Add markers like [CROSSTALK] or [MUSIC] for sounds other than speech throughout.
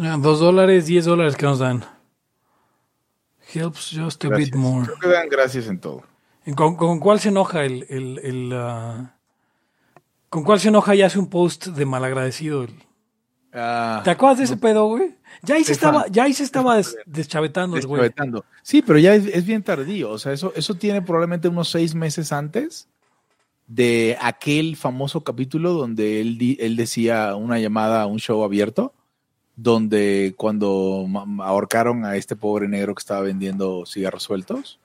Ah, Dos dólares, diez dólares que nos dan. Helps just a Gracias. bit more. Creo que dan gracias en todo. ¿Con, con cuál se enoja el... el, el, ah, ¿Con cuál se enoja y hace un post de malagradecido? el- Ah, ¿Te acuerdas de ese pedo, güey? Ya ahí se estaba, ya ahí se estaba des- deschavetando el güey. Sí, pero ya es, es bien tardío. O sea, eso, eso tiene probablemente unos seis meses antes de aquel famoso capítulo donde él, di- él decía una llamada a un show abierto, donde cuando ahorcaron a este pobre negro que estaba vendiendo cigarros sueltos,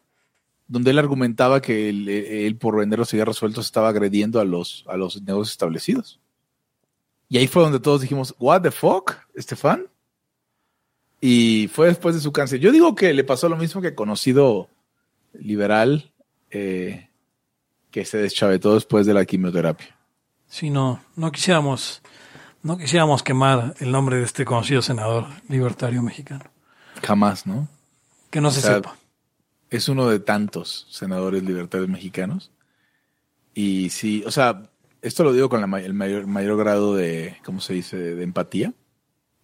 donde él argumentaba que él, él por vender los cigarros sueltos estaba agrediendo a los, a los negocios establecidos. Y ahí fue donde todos dijimos, what the fuck, Estefan? Y fue después de su cáncer. Yo digo que le pasó lo mismo que conocido liberal eh, que se deschavetó después de la quimioterapia. Sí, no, no quisiéramos, no quisiéramos quemar el nombre de este conocido senador libertario mexicano. Jamás, ¿no? Que no se sea, sepa. Es uno de tantos senadores libertarios mexicanos. Y sí, o sea, esto lo digo con la el mayor, mayor grado de, ¿cómo se dice?, de, empatía.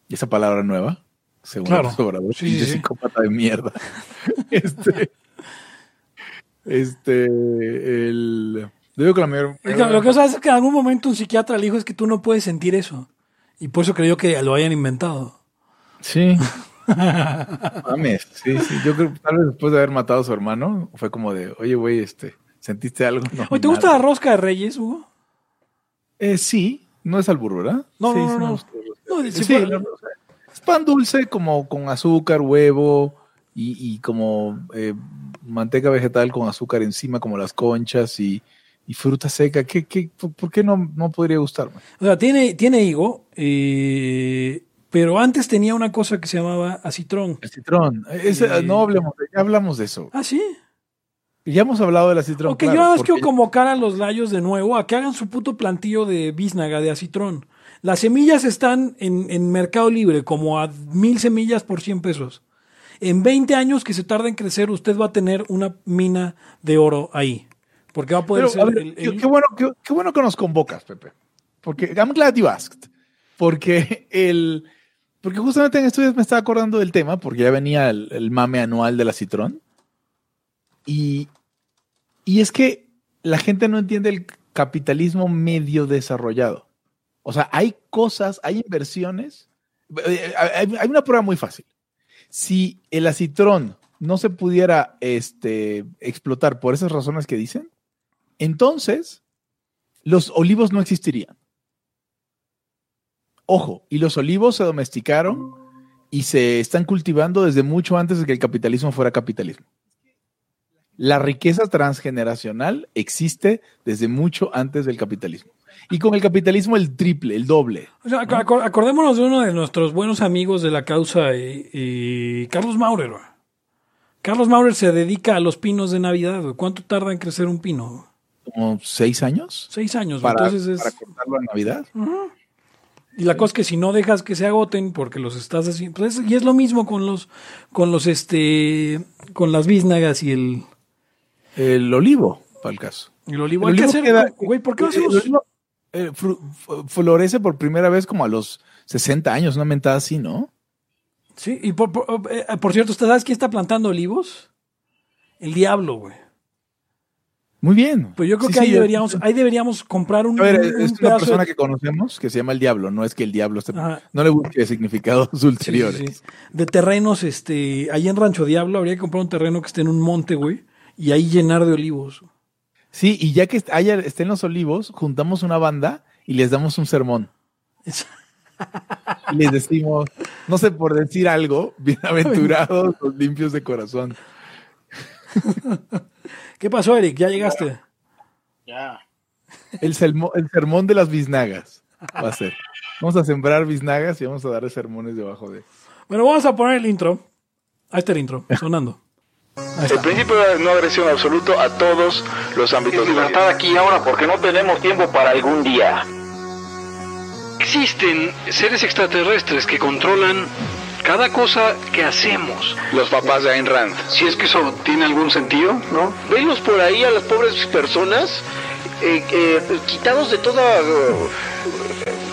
Y esa palabra nueva, según Claro. Obrador, Sí, sí, psicópata de mierda. [LAUGHS] este, este, el, digo con la mayor... Es que lo que pasa es que en algún momento un psiquiatra le dijo es que tú no puedes sentir eso. Y por eso creyó que lo hayan inventado. Sí. [LAUGHS] Mames, sí, sí. Yo creo que tal vez después de haber matado a su hermano, fue como de, oye, güey, este, ¿sentiste algo? No, Oye, ¿te gusta nada. la rosca de Reyes, Hugo? Eh, sí, no es albur, ¿verdad? No, sí, no, sí no, Sí, no, sea, es pan dulce como con azúcar, huevo y, y como eh, manteca vegetal con azúcar encima, como las conchas y, y fruta seca. ¿Qué, qué, por, qué no, no podría gustarme? O sea, tiene, tiene higo, eh, pero antes tenía una cosa que se llamaba acitrón. El citrón. Ese- Eh, no hablemos de, ya hablamos de eso. Ah, sí. Ya hemos hablado del acitrón. Ok, claro, yo nada más quiero convocar a los layos de nuevo a que hagan su puto plantillo de biznaga, de acitrón. Las semillas están en, en Mercado Libre, como a mil semillas por 100 pesos. En 20 años que se tarda en crecer, usted va a tener una mina de oro ahí. Porque va a poder Pero, ser a ver, el- qué, el- qué bueno, qué, qué bueno que nos convocas, Pepe. Porque I'm glad you asked. Porque el porque justamente en estos días me estaba acordando del tema, porque ya venía el, el mame anual de la Citrón. Y, y es que la gente no entiende el capitalismo medio desarrollado. O sea, hay cosas, hay inversiones. eh, Hay, hay una prueba muy fácil. Si el acitrón no se pudiera este, explotar por esas razones que dicen, entonces los olivos no existirían. Ojo, y los olivos se domesticaron y se están cultivando desde mucho antes de que el capitalismo fuera capitalismo. La riqueza transgeneracional existe desde mucho antes del capitalismo. Y con el capitalismo el triple, el doble. O sea, ac- acor- acordémonos de uno de nuestros buenos amigos de la causa, eh, eh, Carlos Maurer. Carlos Maurer se dedica a los pinos de Navidad. ¿Cuánto tarda en crecer un pino? Como seis años Seis años. para, Entonces es... para cortarlo a Navidad. Y la cosa es que si no dejas que se agoten porque los estás haciendo, pues es- y es lo mismo con los, con los, este, con las biznagas y el, El olivo, para el caso. el olivo. El Hay que olivo hacer, queda- güey, ¿por qué no el hacemos? olivo, eh, florece por primera vez como a los 60 años, una mentada así, ¿no? Sí, y por, por, eh, por cierto, ¿usted sabes quién está plantando olivos? El diablo, güey. Muy bien. Pues yo creo Sí, que ahí sí, deberíamos, ahí deberíamos comprar un, A ver, un- es un una persona de- que conocemos que se llama el diablo, no es que el diablo esté... No le busque significados [LAUGHS] Sí, sí, ulteriores. sí. De terrenos, este, ahí en Rancho Diablo habría que comprar un terreno que esté en un monte, güey, y ahí llenar de olivos. Sí, y ya que haya, estén los olivos, juntamos una banda y les damos un sermón. Es- Y les decimos, no sé por decir algo, [LAUGHS] bienaventurados los limpios de corazón. [LAUGHS] ¿Qué pasó, Eric? ¿Ya llegaste? Ya. El, sermo- el sermón de las biznagas va a ser. Vamos a sembrar biznagas y vamos a dar sermones debajo de. Bueno, vamos a poner el intro. Ahí está el intro, [LAUGHS] sonando. El principio de no agresión absoluto a todos los ámbitos vida. libertad aquí ahora porque no tenemos tiempo para algún día. Existen seres extraterrestres que controlan cada cosa que hacemos. Los papás de Ayn Rand. Si es que eso tiene algún sentido, ¿no? Venlos por ahí a las pobres personas eh, eh, quitados de toda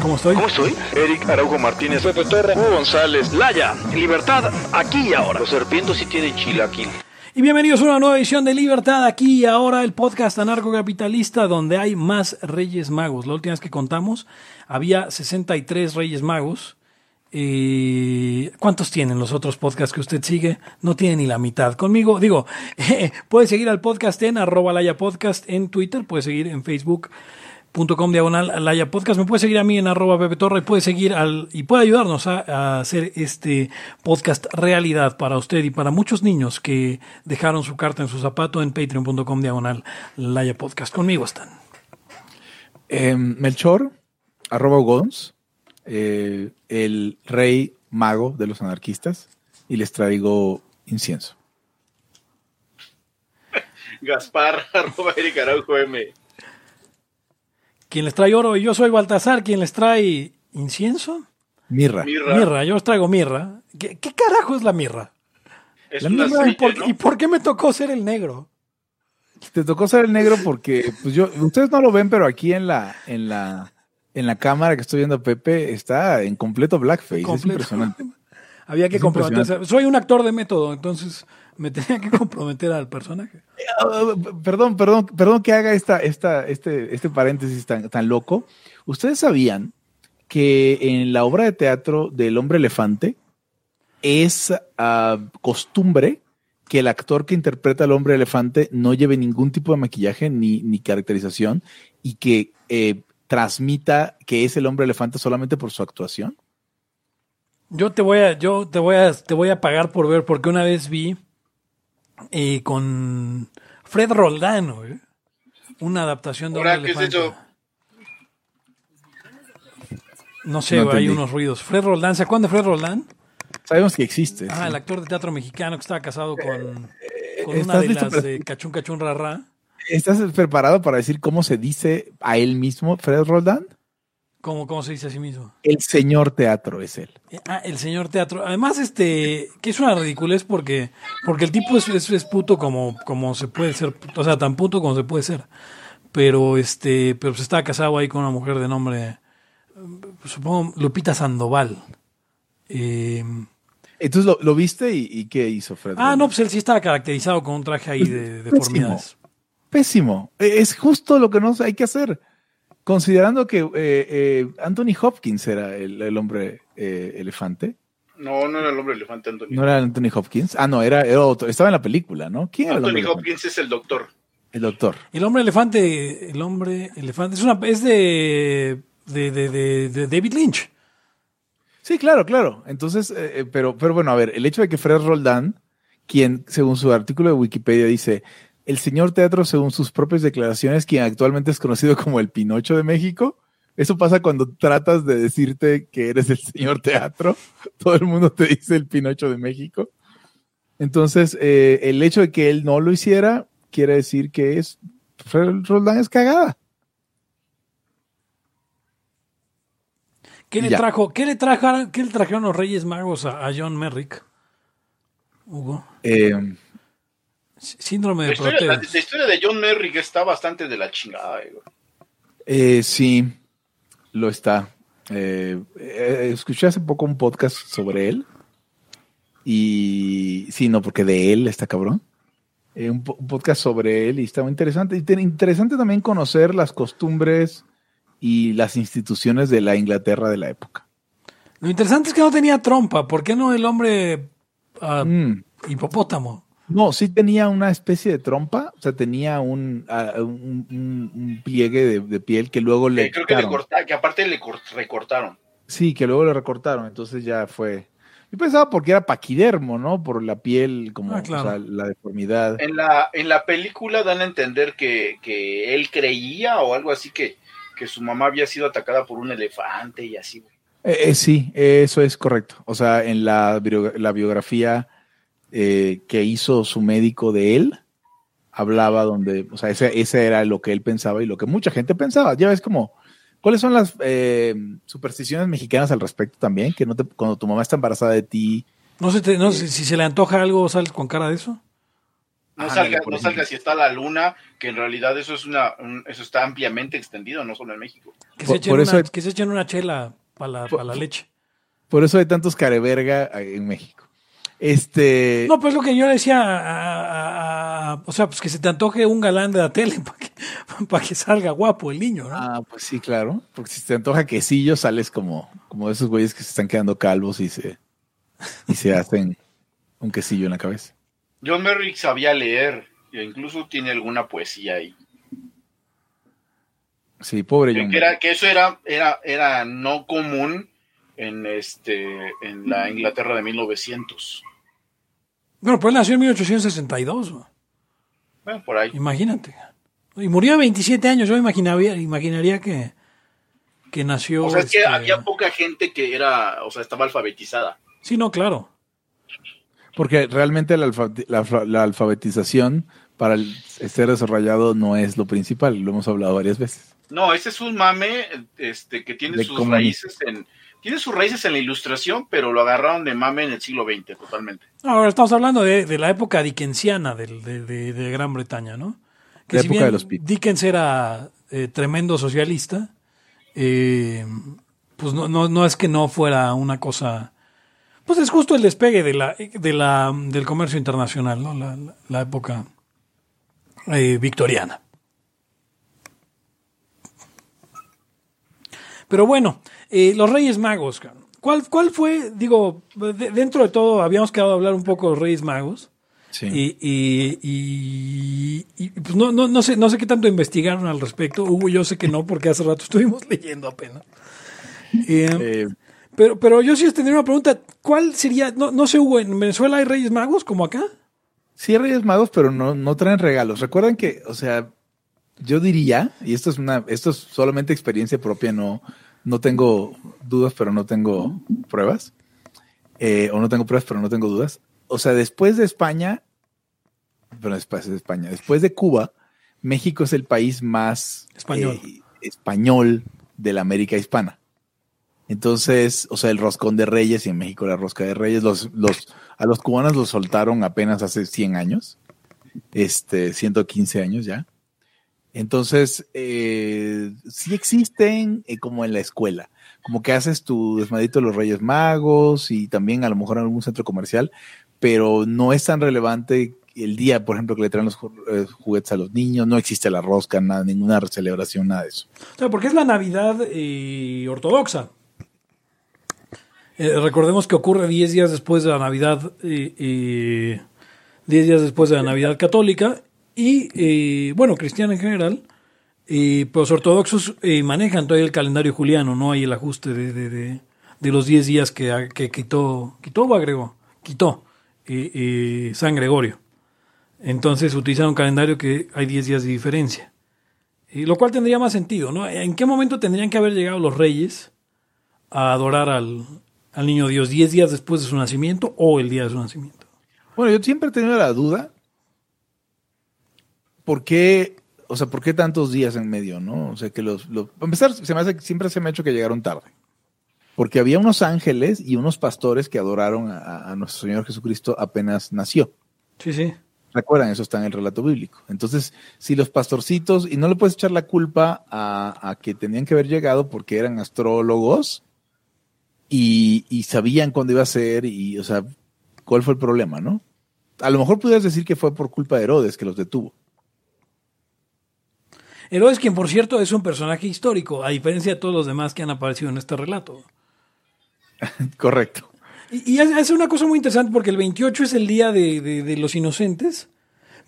¿Cómo estoy? ¿Cómo estoy? Eric Araujo Martínez, Pepe Torre, Hugo González, Laya, libertad, aquí y ahora. Los serpientes sí tienen chilaquil. Y bienvenidos a una nueva edición de Libertad aquí y ahora, el podcast anarcocapitalista donde hay más Reyes Magos. La última vez que contamos había 63 Reyes Magos. Eh, ¿Cuántos tienen los otros podcasts que usted sigue? No tiene ni la mitad. Conmigo, digo, eh, [LAUGHS] puede seguir al podcast en arroba laya podcast en Twitter, puede seguir en facebook.com diagonal laya podcast, me puede seguir a mí en arroba Pepe Torre, puede seguir al, y puede ayudarnos a, a hacer este podcast realidad para usted y para muchos niños que dejaron su carta en su zapato en patreon.com diagonal laya podcast. Conmigo están. Eh, Melchor, arroba Gons, eh, el rey mago de los anarquistas, y les traigo incienso. Gaspar, [LAUGHS] arroba Eric Araujo M. Quien les trae oro y yo soy Baltasar, quien les trae incienso. Mirra. Mirra. Mirra, yo os traigo mirra. ¿Qué, qué carajo es la mirra? Es La una mirra, ¿Y por, ¿no? y por qué me tocó ser el negro? Te tocó ser el negro porque, pues yo, ustedes no lo ven, pero aquí en la, en la, en la cámara que estoy viendo a Pepe está en completo blackface. Es Completo. impresionante. Había que Es comprometerse. Soy un actor de método, entonces me tenía que comprometer al personaje. [LAUGHS] Perdón, perdón, perdón que haga esta, esta, este, este paréntesis tan, tan loco. ¿Ustedes sabían que en la obra de teatro del hombre elefante es ah, costumbre que el actor que interpreta al hombre elefante no lleve ningún tipo de maquillaje ni, ni caracterización y que eh, transmita que es el hombre elefante solamente por su actuación? Yo te voy a, yo te voy a, te voy a pagar por ver, porque una vez vi eh, con Fred Roldán, güey, una adaptación de Ahora, Hombre ¿qué es Elefante. eso? No sé, No güey, hay unos ruidos. Fred Roldán, ¿se acuerdan de Fred Roldán? Sabemos que existe. Ah, sí. el actor de teatro mexicano que estaba casado con, con una ¿estás de listo las para- de Cachún Cachún Rarra. ¿Estás preparado para decir cómo se dice a él mismo, Fred Roldán? ¿Cómo, ¿Cómo se dice a sí mismo? El señor teatro es él. Ah, el señor teatro. Además, este, que es una ridiculez porque, porque el tipo es, es, es puto como, como se puede ser, o sea, tan puto como se puede ser. Pero este, pero se estaba casado ahí con una mujer de nombre, supongo, Lupita Sandoval. Eh, Entonces lo, lo viste y, y ¿qué hizo Fred? ah, no, pues él sí estaba caracterizado con un traje ahí de deformidades. Pésimo. Eh, Es justo lo que no hay que hacer. Considerando que eh, eh, Anthony Hopkins era el, el hombre eh, elefante. No, no era el hombre elefante, Anthony. ¿No era Anthony Hopkins? Ah, no, era, era otro. Estaba en la película, ¿no? ¿Quién era el hombre Anthony elefante? Hopkins es el doctor. El doctor. El hombre elefante, el hombre elefante, es una, es de, de, de, de- de David Lynch. Sí, claro, claro. Entonces, eh, pero, pero bueno, a ver, el hecho de que Fred Roldán, quien, según su artículo de Wikipedia, dice, el señor teatro, según sus propias declaraciones, quien actualmente es conocido como el Pinocho de México, eso pasa cuando tratas de decirte que eres el señor teatro. [LAUGHS] Todo el mundo te dice el Pinocho de México. Entonces, eh, el hecho de que él no lo hiciera, quiere decir que es, Fred Roldán es cagada. ¿Qué le Ya. trajo, qué le trajeron, qué le trajeron los Reyes Magos a, a John Merrick? Hugo. Eh, Sí- Síndrome La de historia, la, historia de John Merrick está bastante de la chingada. güey. Eh, sí, lo está. Eh, eh, escuché hace poco un podcast sobre él. Y sí, no, porque de él está cabrón. Eh, un, po- un podcast sobre él y está muy interesante. Y tiene- interesante también conocer las costumbres y las instituciones de la Inglaterra de la época. Lo interesante es que no tenía trompa. ¿Por qué no el hombre ah, Mm. hipopótamo? No, sí tenía una especie de trompa, o sea, tenía un, ah, un, un- un pliegue de, de piel que luego le Eh, creo que le que aparte le cort- recortaron. Sí, que luego le recortaron, entonces ya fue. Yo pensaba porque era paquidermo, ¿no? Por la piel, como Ah, claro. o sea, la deformidad. En la, en la película dan a entender que, que él creía o algo así que, que su mamá había sido atacada por un elefante y así, güey. Eh, eh, sí, eso es correcto. O sea, en la, la biografía eh, que hizo su médico de él, hablaba donde, o sea, ese, ese, era lo que él pensaba y lo que mucha gente pensaba. Ya ves como, ¿cuáles son las eh, supersticiones mexicanas al respecto también? Que no te, cuando tu mamá está embarazada de ti. No sé, te, no, si, si se le antoja algo, ¿sales con cara de eso? No salga, no salga si está la luna, que en realidad eso es una, un, eso está ampliamente extendido, no solo en México. Que se, echen, una, hay, que se echen una chela para la, pa la, leche. Por eso hay tantos careverga en México. Este. No, pues lo que yo decía, a, a, a, o sea, pues que se te antoje un galán de la tele [LAUGHS] para que, pa que, salga guapo el niño, ¿no? Ah, pues sí, claro. Porque si te antoja quesillo, sales como, como esos güeyes que se están quedando calvos y se, y se hacen un quesillo en la cabeza. John Merrick sabía leer, e incluso tiene alguna poesía ahí. Sí, pobre John que, era, que eso era, era, era no común en, este, en la Inglaterra de 1900. Bueno, pues nació en 1862. Bueno, por ahí. Imagínate. Y murió a 27 años. Yo imaginaría, imaginaría que, que nació. O sea, es este... que había poca gente que era, o sea, estaba alfabetizada. Sí, no, claro. Porque realmente la, alfa, la, la, alfabetización para el ser desarrollado no es lo principal, lo hemos hablado varias veces. No, ese es un mame este, que tiene De sus comunista. raíces en tiene sus raíces en la ilustración, pero lo agarraron de mame en el siglo XX totalmente. Ahora estamos hablando de, de la época dickensiana de, de, de, Gran Bretaña, ¿no? Que La si época bien de los. Dickens era eh, tremendo socialista, eh, pues no, no, no es que no fuera una cosa pues es justo el despegue de la, de la, del comercio internacional, ¿no? La, la, la época eh, victoriana. Pero bueno, eh, los Reyes Magos, ¿cuál, ¿cuál fue? Digo, de, dentro de todo habíamos quedado a hablar un poco de los Reyes Magos. Sí. Y, y, y, y, pues no, no, no, sé, no sé qué tanto investigaron al respecto. Hugo, yo sé que no, porque hace rato estuvimos [LAUGHS] leyendo apenas. Eh, Eh, pero, pero yo sí tendría una pregunta. ¿Cuál sería? No, no sé, Hugo, ¿en Venezuela hay Reyes Magos como acá? Sí, hay Reyes Magos, pero no, no traen regalos. Recuerden que, o sea, yo diría, y esto es una, esto es solamente experiencia propia, no, no tengo dudas, pero no tengo pruebas. Eh, o no tengo pruebas, pero no tengo dudas. O sea, después de España, bueno, después de España, después de Cuba, México es el país más Español. eh, español de la América hispana. Entonces, o sea, el roscón de reyes y en México la rosca de reyes, los, los, a los cubanos los soltaron apenas hace 100 años, este, 115 años ya. Entonces, eh, sí existen eh, como en la escuela, como que haces tu desmadito de los Reyes Magos y también a lo mejor en algún centro comercial, pero no es tan relevante el día, por ejemplo, que le traen los eh, juguetes a los niños, no existe la rosca, nada, ninguna celebración, nada de eso. O sea, porque es la Navidad eh, ortodoxa. Recordemos que ocurre 10 días después de la Navidad, eh, eh, 10 días después de la Navidad católica y, eh, bueno, cristiana en general. Eh, pues ortodoxos eh, manejan todavía el calendario juliano, no hay el ajuste de, de, de, los 10 días que, que quitó, quitó o agregó, quitó eh, eh, San Gregorio. Entonces utilizaron un calendario que hay 10 días de diferencia. Y lo cual tendría más sentido, ¿no? ¿En qué momento tendrían que haber llegado los reyes a adorar al, al niño Dios? ¿10 días después de su nacimiento o el día de su nacimiento? Bueno, yo siempre he tenido la duda, ¿por qué, o sea, por qué tantos días en medio, no? O sea, que los, los para empezar, se me hace, siempre se me ha hecho que llegaron tarde. Porque había unos ángeles y unos pastores que adoraron a, a nuestro Señor Jesucristo apenas nació. Sí, sí. Recuerdan, eso está en el relato bíblico. Entonces, si los pastorcitos, y no le puedes echar la culpa a, a que tenían que haber llegado porque eran astrólogos y, y sabían cuándo iba a ser, y, o sea, ¿cuál fue el problema, no? A lo mejor pudieras decir que fue por culpa de Herodes que los detuvo. Herodes, quien por cierto es un personaje histórico, a diferencia de todos los demás que han aparecido en este relato. [LAUGHS] Correcto. Y, y hace una cosa muy interesante porque el 28 es el día de, de, de, los inocentes,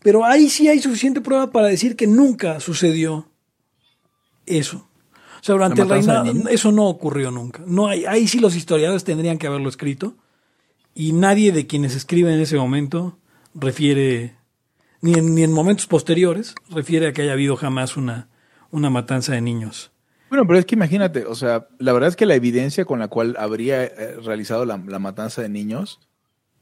pero ahí sí hay suficiente prueba para decir que nunca sucedió eso. O sea, durante el reinado eso no ocurrió nunca. No hay, ahí sí los historiadores tendrían que haberlo escrito y nadie de quienes escriben en ese momento refiere, ni en, ni en momentos posteriores, refiere a que haya habido jamás una, una matanza de niños Bueno, pero es que imagínate, o sea, la verdad es que la evidencia con la cual habría eh, realizado la, la matanza de niños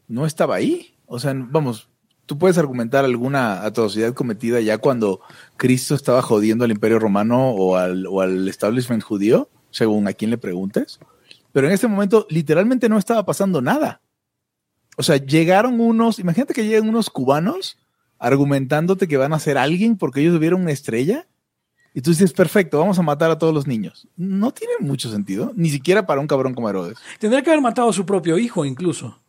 no estaba ahí. O sea, vamos, tú puedes argumentar alguna atrocidad cometida ya cuando Cristo estaba jodiendo al imperio romano o al, o al establishment judío, según a quien le preguntes. Pero en este momento literalmente no estaba pasando nada. O sea, llegaron unos, imagínate que lleguen unos cubanos argumentándote que van a ser alguien porque ellos vieron una estrella. Y tú dices, perfecto, vamos a matar a todos los niños. No tiene mucho sentido, ni siquiera para un cabrón como Herodes. Tendría que haber matado a su propio hijo incluso.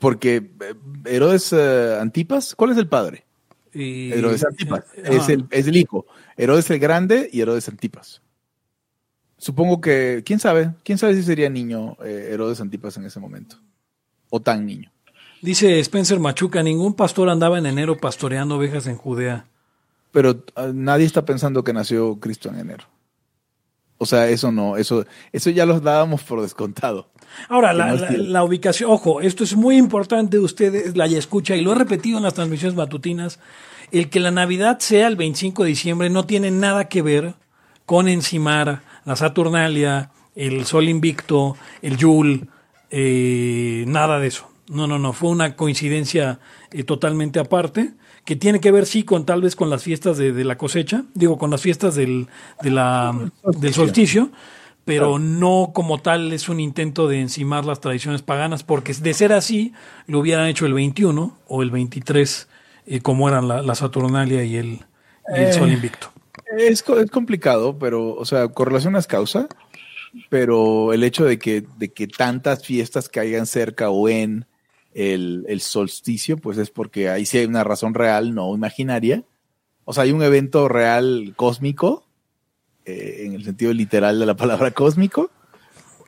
Porque eh, Herodes eh, Antipas, ¿cuál es el padre? Y- Herodes Antipas. Ah. Es, el, es el hijo. Herodes el Grande y Herodes Antipas. Supongo que, quién sabe, quién sabe si sería niño eh, Herodes Antipas en ese momento. O tan niño. Dice Spencer Machuca, ningún pastor andaba en enero pastoreando ovejas en Judea. Pero ah, nadie está pensando que nació Cristo en enero. O sea, eso no, eso, eso ya los dábamos por descontado. Ahora, la, no la- la ubicación, ojo, esto es muy importante, ustedes la ya escucha y lo he repetido en las transmisiones matutinas, el que la Navidad sea el 25 de diciembre no tiene nada que ver con encimar la Saturnalia, el Sol Invicto, el Yule, eh, nada de eso. No, no, no, fue una coincidencia eh, totalmente aparte, que tiene que ver sí con tal vez con las fiestas de, de la cosecha, digo, con las fiestas del, de la, del solsticio, pero no como tal es un intento de encimar las tradiciones paganas, porque de ser así, lo hubieran hecho el 21 o el 23, eh, como eran la, la Saturnalia y el, y el Eh. Sol Invicto. Es, co- es complicado, pero, o sea, correlación es causa, pero el hecho de que, de que tantas fiestas caigan cerca o en el, el solsticio, pues es porque ahí sí hay una razón real, no imaginaria. O sea, hay un evento real cósmico, eh, en el sentido literal de la palabra cósmico,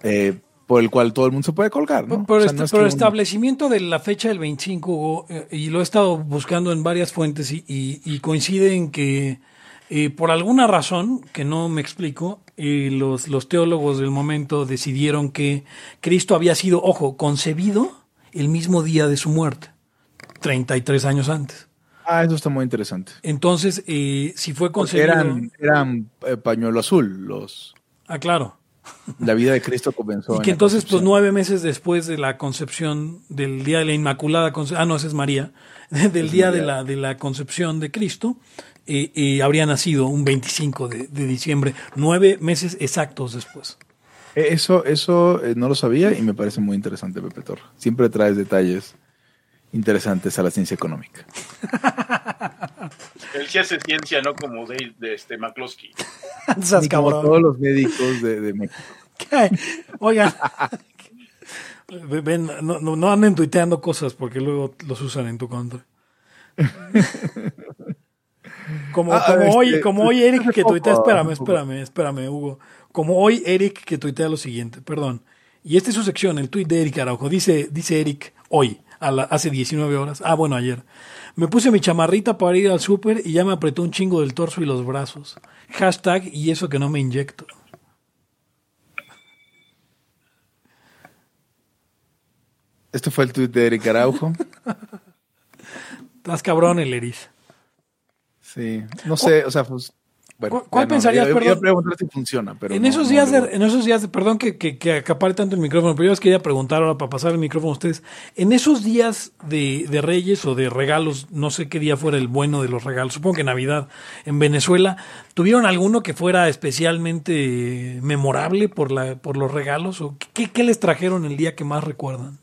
eh, por el cual todo el mundo se puede colgar, ¿no? Por, O sea, este- no es por que el un- establecimiento de la fecha del 25, Hugo, eh, y lo he estado buscando en varias fuentes y, y- y coincide en que eh, por alguna razón que no me explico, eh, los, los teólogos del momento decidieron que Cristo había sido, ojo, concebido el mismo día de su muerte, 33 años antes. Ah, eso está muy interesante. Entonces, eh, si fue concebido... eran, eran eh, pañuelo azul, los, Ah, claro. la vida de Cristo comenzó. [LAUGHS] Y que entonces, pues nueve meses después de la concepción del día de la Inmaculada Concepción, ah, no, esa es María, [LAUGHS] del día de la, de la concepción de Cristo, eh, eh, habría nacido un 25 de, de diciembre, nueve meses exactos después. Eso, eso eh, no lo sabía y me parece muy interesante, Pepe Torre. Siempre traes detalles interesantes a la ciencia económica. [LAUGHS] Él sí hace ciencia, no como de, de este McCloskey. [LAUGHS] Ni como cabrón. todos los médicos de, de México. [LAUGHS] ¿Qué? Oigan, ven, no, no, no anden tuiteando cosas porque luego los usan en tu contra. Como, Ah, como este, hoy, como hoy Eric que tuitea, espérame, espérame, espérame, Hugo. Como hoy Eric que tuitea lo siguiente, perdón. Y esta es su sección, el tuit de Eric Araujo. Dice, dice Eric hoy, a la- hace 19 horas. Ah, bueno, ayer. Me puse mi chamarrita para ir al súper y ya me apretó un chingo del torso y los brazos. Hashtag y eso que no me inyecto. Este fue el tuit de Eric Araujo. [LAUGHS] Estás cabrón el Eris. Sí, no sé, o sea, pues. Bueno, ¿Cu- cuál no, pensarías, iba- iba perdón? preguntar si funciona, pero. en no- esos no días, de, en esos días, de- perdón que, que, que acapare tanto el micrófono, pero yo les quería preguntar ahora para pasar el micrófono a ustedes. En esos días de, de Reyes o de regalos, no sé qué día fuera el bueno de los regalos, supongo que Navidad en Venezuela, ¿tuvieron alguno que fuera especialmente memorable por, la, por los regalos? ¿O qué, qué les trajeron el día que más recuerdan?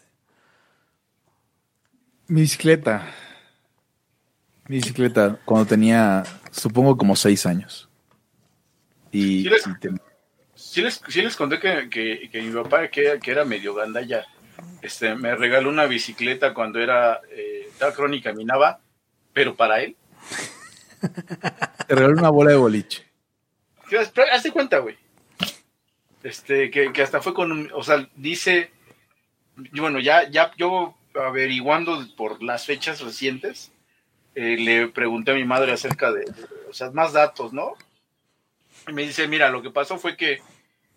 Mi bicicleta. Mi bicicleta, cuando tenía, supongo, como seis años. Y, Sí les- y Sí les, sí les conté que, que, que mi papá, que, que era medio gandalla, este, me regaló una bicicleta cuando era eh, y caminaba, pero para él. [LAUGHS] te regaló una bola de boliche. Hazte cuenta, güey. Este, que, que hasta fue con un, o sea, dice, bueno, ya, ya yo averiguando por las fechas recientes, eh, le pregunté a mi madre acerca de, de- o sea, más datos, ¿no? Y me dice, mira, lo que pasó fue que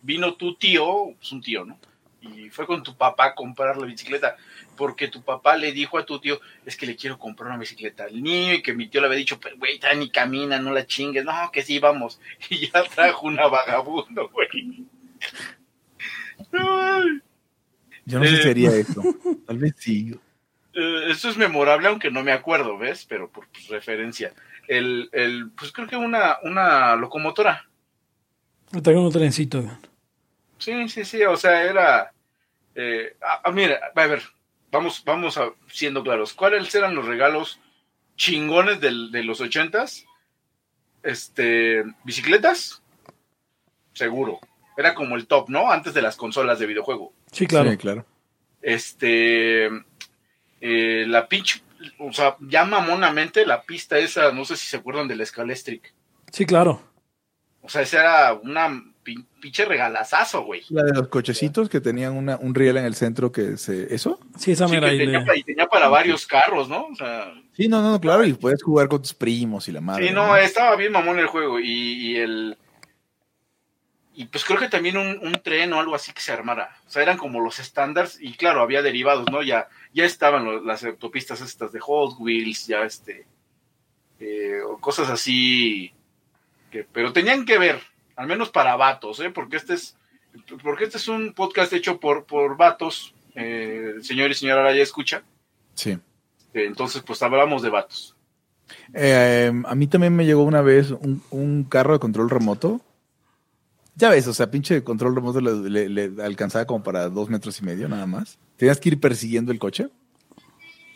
vino tu tío, pues un tío, ¿no? y fue con tu papá a comprar la bicicleta, porque tu papá le dijo a tu tío, es que le quiero comprar una bicicleta al niño, y que mi tío le había dicho, pero güey, ni camina, no la chingues, no, que sí, vamos, [LAUGHS] y ya trajo una vagabundo, güey. [LAUGHS] Yo no sé si sería eso, tal vez sí. Eh, esto es memorable, aunque no me acuerdo, ¿ves? Pero por pues, referencia. El, el, pues creo que una, una locomotora. Traigo un trencito. Sí, sí, sí, o sea, era... Eh, ah, mira, a ver, vamos, vamos a, siendo claros. ¿Cuáles eran los regalos chingones del, de los ochentas? Este, bicicletas, seguro. Era como el top, ¿no? Antes de las consolas de videojuego. Sí, claro. Sí, claro. Este, eh, la pinche, o sea, ya mamonamente la pista esa, no sé si se acuerdan del Scalestric. Sí, claro. O sea, esa era una pin- pinche regalazazo, güey. La de los cochecitos que tenían una, un riel en el centro que se... ¿Eso? Sí, esa Sí, mera que ahí tenía, y tenía para varios carros, ¿no? O sea, Sí, no, no, claro, y puedes jugar con tus primos y la madre. sí, no, estaba bien mamón el juego. Y, y el. Y pues creo que también un, un tren o algo así que se armara. O sea, eran como los estándares. Y claro, había derivados, ¿no? Ya, ya estaban los- las autopistas estas de Hot Wheels, ya este. eh, o cosas así. Que, pero tenían que ver, al menos para vatos, ¿eh? Porque este es. Porque este es un podcast hecho por, por vatos. Eh, señor y señora Araya escucha. Sí. Eh, Entonces, pues hablamos de vatos. Eh, a mí también me llegó una vez un, un carro de control remoto. Ya ves, o sea, pinche control remoto le, alcanzaba como para dos metros y medio nada más. Tenías que ir persiguiendo el coche,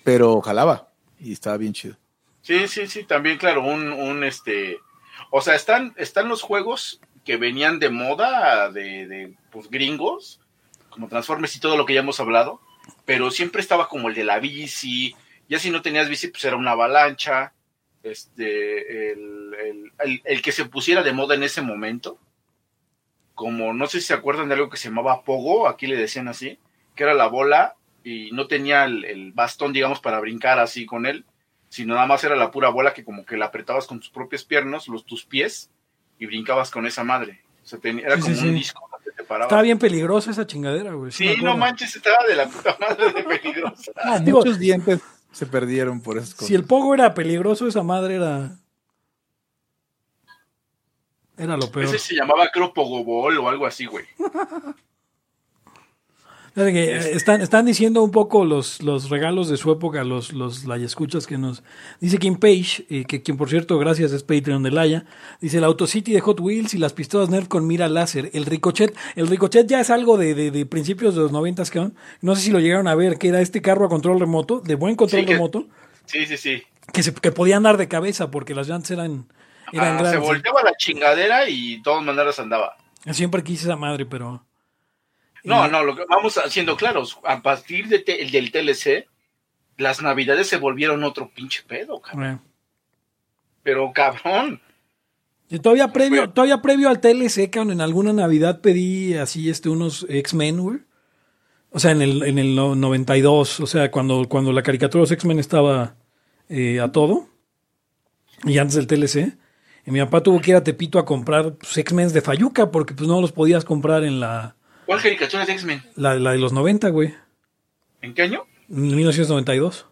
pero jalaba y estaba bien chido. Sí, sí, sí, también, claro, un, un este. O sea, están, están los juegos que venían de moda de, de pues, gringos, como Transformers y todo lo que ya hemos hablado, pero siempre estaba como el de la bici. Ya si no tenías bici, pues era una avalancha. Este, el, el- el que se pusiera de moda en ese momento, como no sé si se acuerdan de algo que se llamaba Pogo, aquí le decían así, que era la bola y no tenía el, el bastón, digamos, para brincar así con él, sino nada más era la pura bola que como que la apretabas con tus propias piernas, los tus pies, y brincabas con esa madre. O sea, tenía- era Sí, como sí, un sí. disco te. Estaba bien peligrosa esa chingadera, güey. Sí, no manches, estaba de la puta madre de peligrosa. Ah, muchos dientes se perdieron por esas cosas. Si el pogo era peligroso, esa madre era. Era lo peor. Ese se llamaba creo Pogobol o algo así, güey. [LAUGHS] Eh, están, están diciendo un poco los, los regalos de su época, los, los escuchas que nos. Dice Kim Page, eh, que quien por cierto, gracias es Patreon de Laia. Dice el Autocity de Hot Wheels y las pistolas Nerf con mira láser. El Ricochet. El Ricochet ya es algo de, de, de principios de los noventas, que no sé si lo llegaron a ver, que era este carro a control remoto, de buen control Sí, que- remoto, Sí, sí, sí. que, se, que podía andar de cabeza porque las llantas eran, eran Ah, se volteaba la chingadera y de todas maneras andaba. Siempre quise esa madre, pero. No, Y- no, lo que vamos haciendo claros. A partir de te- del TLC, las navidades se volvieron otro pinche pedo, cabrón. eh. Pero cabrón. Y todavía previo, todavía previo al TLC, cabrón, en alguna Navidad pedí así este unos X-Men, güey. O sea, en el, en el no- 92, o sea, cuando, cuando la caricatura de los X-Men estaba eh, a todo. Y antes del TLC. Y mi papá tuvo que ir a Tepito a comprar pues, X-Men de Fayuca porque pues no los podías comprar en la, ¿Cuál caricatura de X-Men? la, la de los 90, güey. ¿En qué año? En 1992.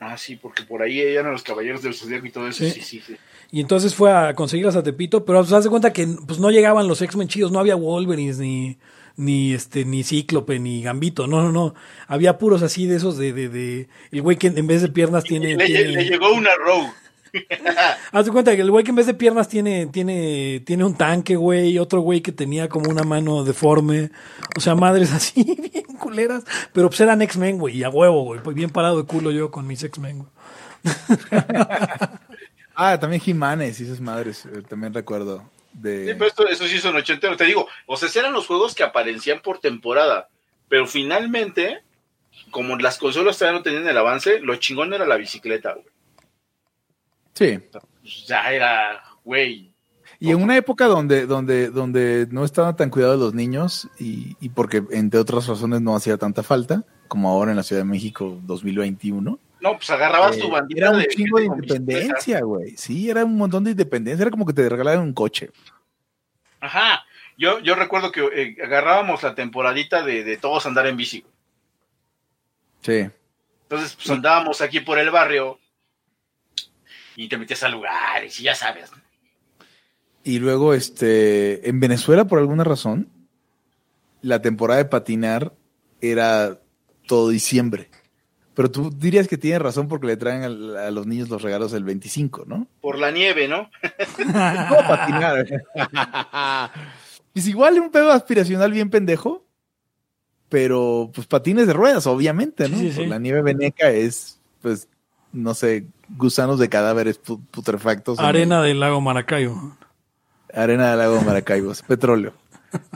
Ah, sí, porque por ahí eran los caballeros del zodiaco y todo eso. Sí. Sí, sí, sí. Y entonces fue a conseguirlas a Tepito, pero pues, haz de cuenta que pues, no llegaban los X-Men chidos, no había Wolverines, ni, ni este, ni Cíclope, ni Gambito, no, no, no. Había puros así de esos de, de, de el güey que en vez de piernas tiene. Le, tiene- le llegó una Rogue. [LAUGHS] Haz de cuenta que el güey que en vez de piernas tiene, tiene, tiene un tanque, güey, y otro güey que tenía como una mano deforme. O sea, madres [LAUGHS] así, bien culeras. Pero pues eran X-Men, güey, y a huevo, güey. Pues bien parado de culo yo con mis X-Men, güey. [LAUGHS] Ah, también Jiménez y esas madres, eh, también recuerdo. De... Sí, pero esto, eso sí son ochenteros. Te digo, o sea, eran los juegos que aparecían por temporada. Pero finalmente, como las consolas todavía no tenían el avance, lo chingón era la bicicleta, güey. Sí. Ya era, güey. Y en una época donde, donde, donde no estaban tan cuidados los niños y, y porque entre otras razones no hacía tanta falta, como ahora en la Ciudad de México 2021. No, pues agarrabas eh, tu bandita era un de chingo de independencia, güey. Sí, era un montón de independencia. Era como que te regalaran un coche. Ajá. Yo, yo recuerdo que eh, agarrábamos la temporadita de, de todos andar en bici. Sí. Entonces, pues andábamos aquí por el barrio y te metías a lugares y ya sabes. Y luego, este, en Venezuela, por alguna razón, la temporada de patinar era todo diciembre. Pero tú dirías que tienes razón porque le traen a, a los niños los regalos el 25, ¿no? Por la nieve, ¿no? [LAUGHS] No patinar. pues igual un pedo aspiracional bien pendejo, pero pues patines de ruedas, obviamente, ¿no? Sí, sí, Pues sí. La nieve veneca es, pues, no sé, gusanos de cadáveres pu- putrefactos. en- Arena del lago Maracaibo. Arena del lago Maracaibo, petróleo.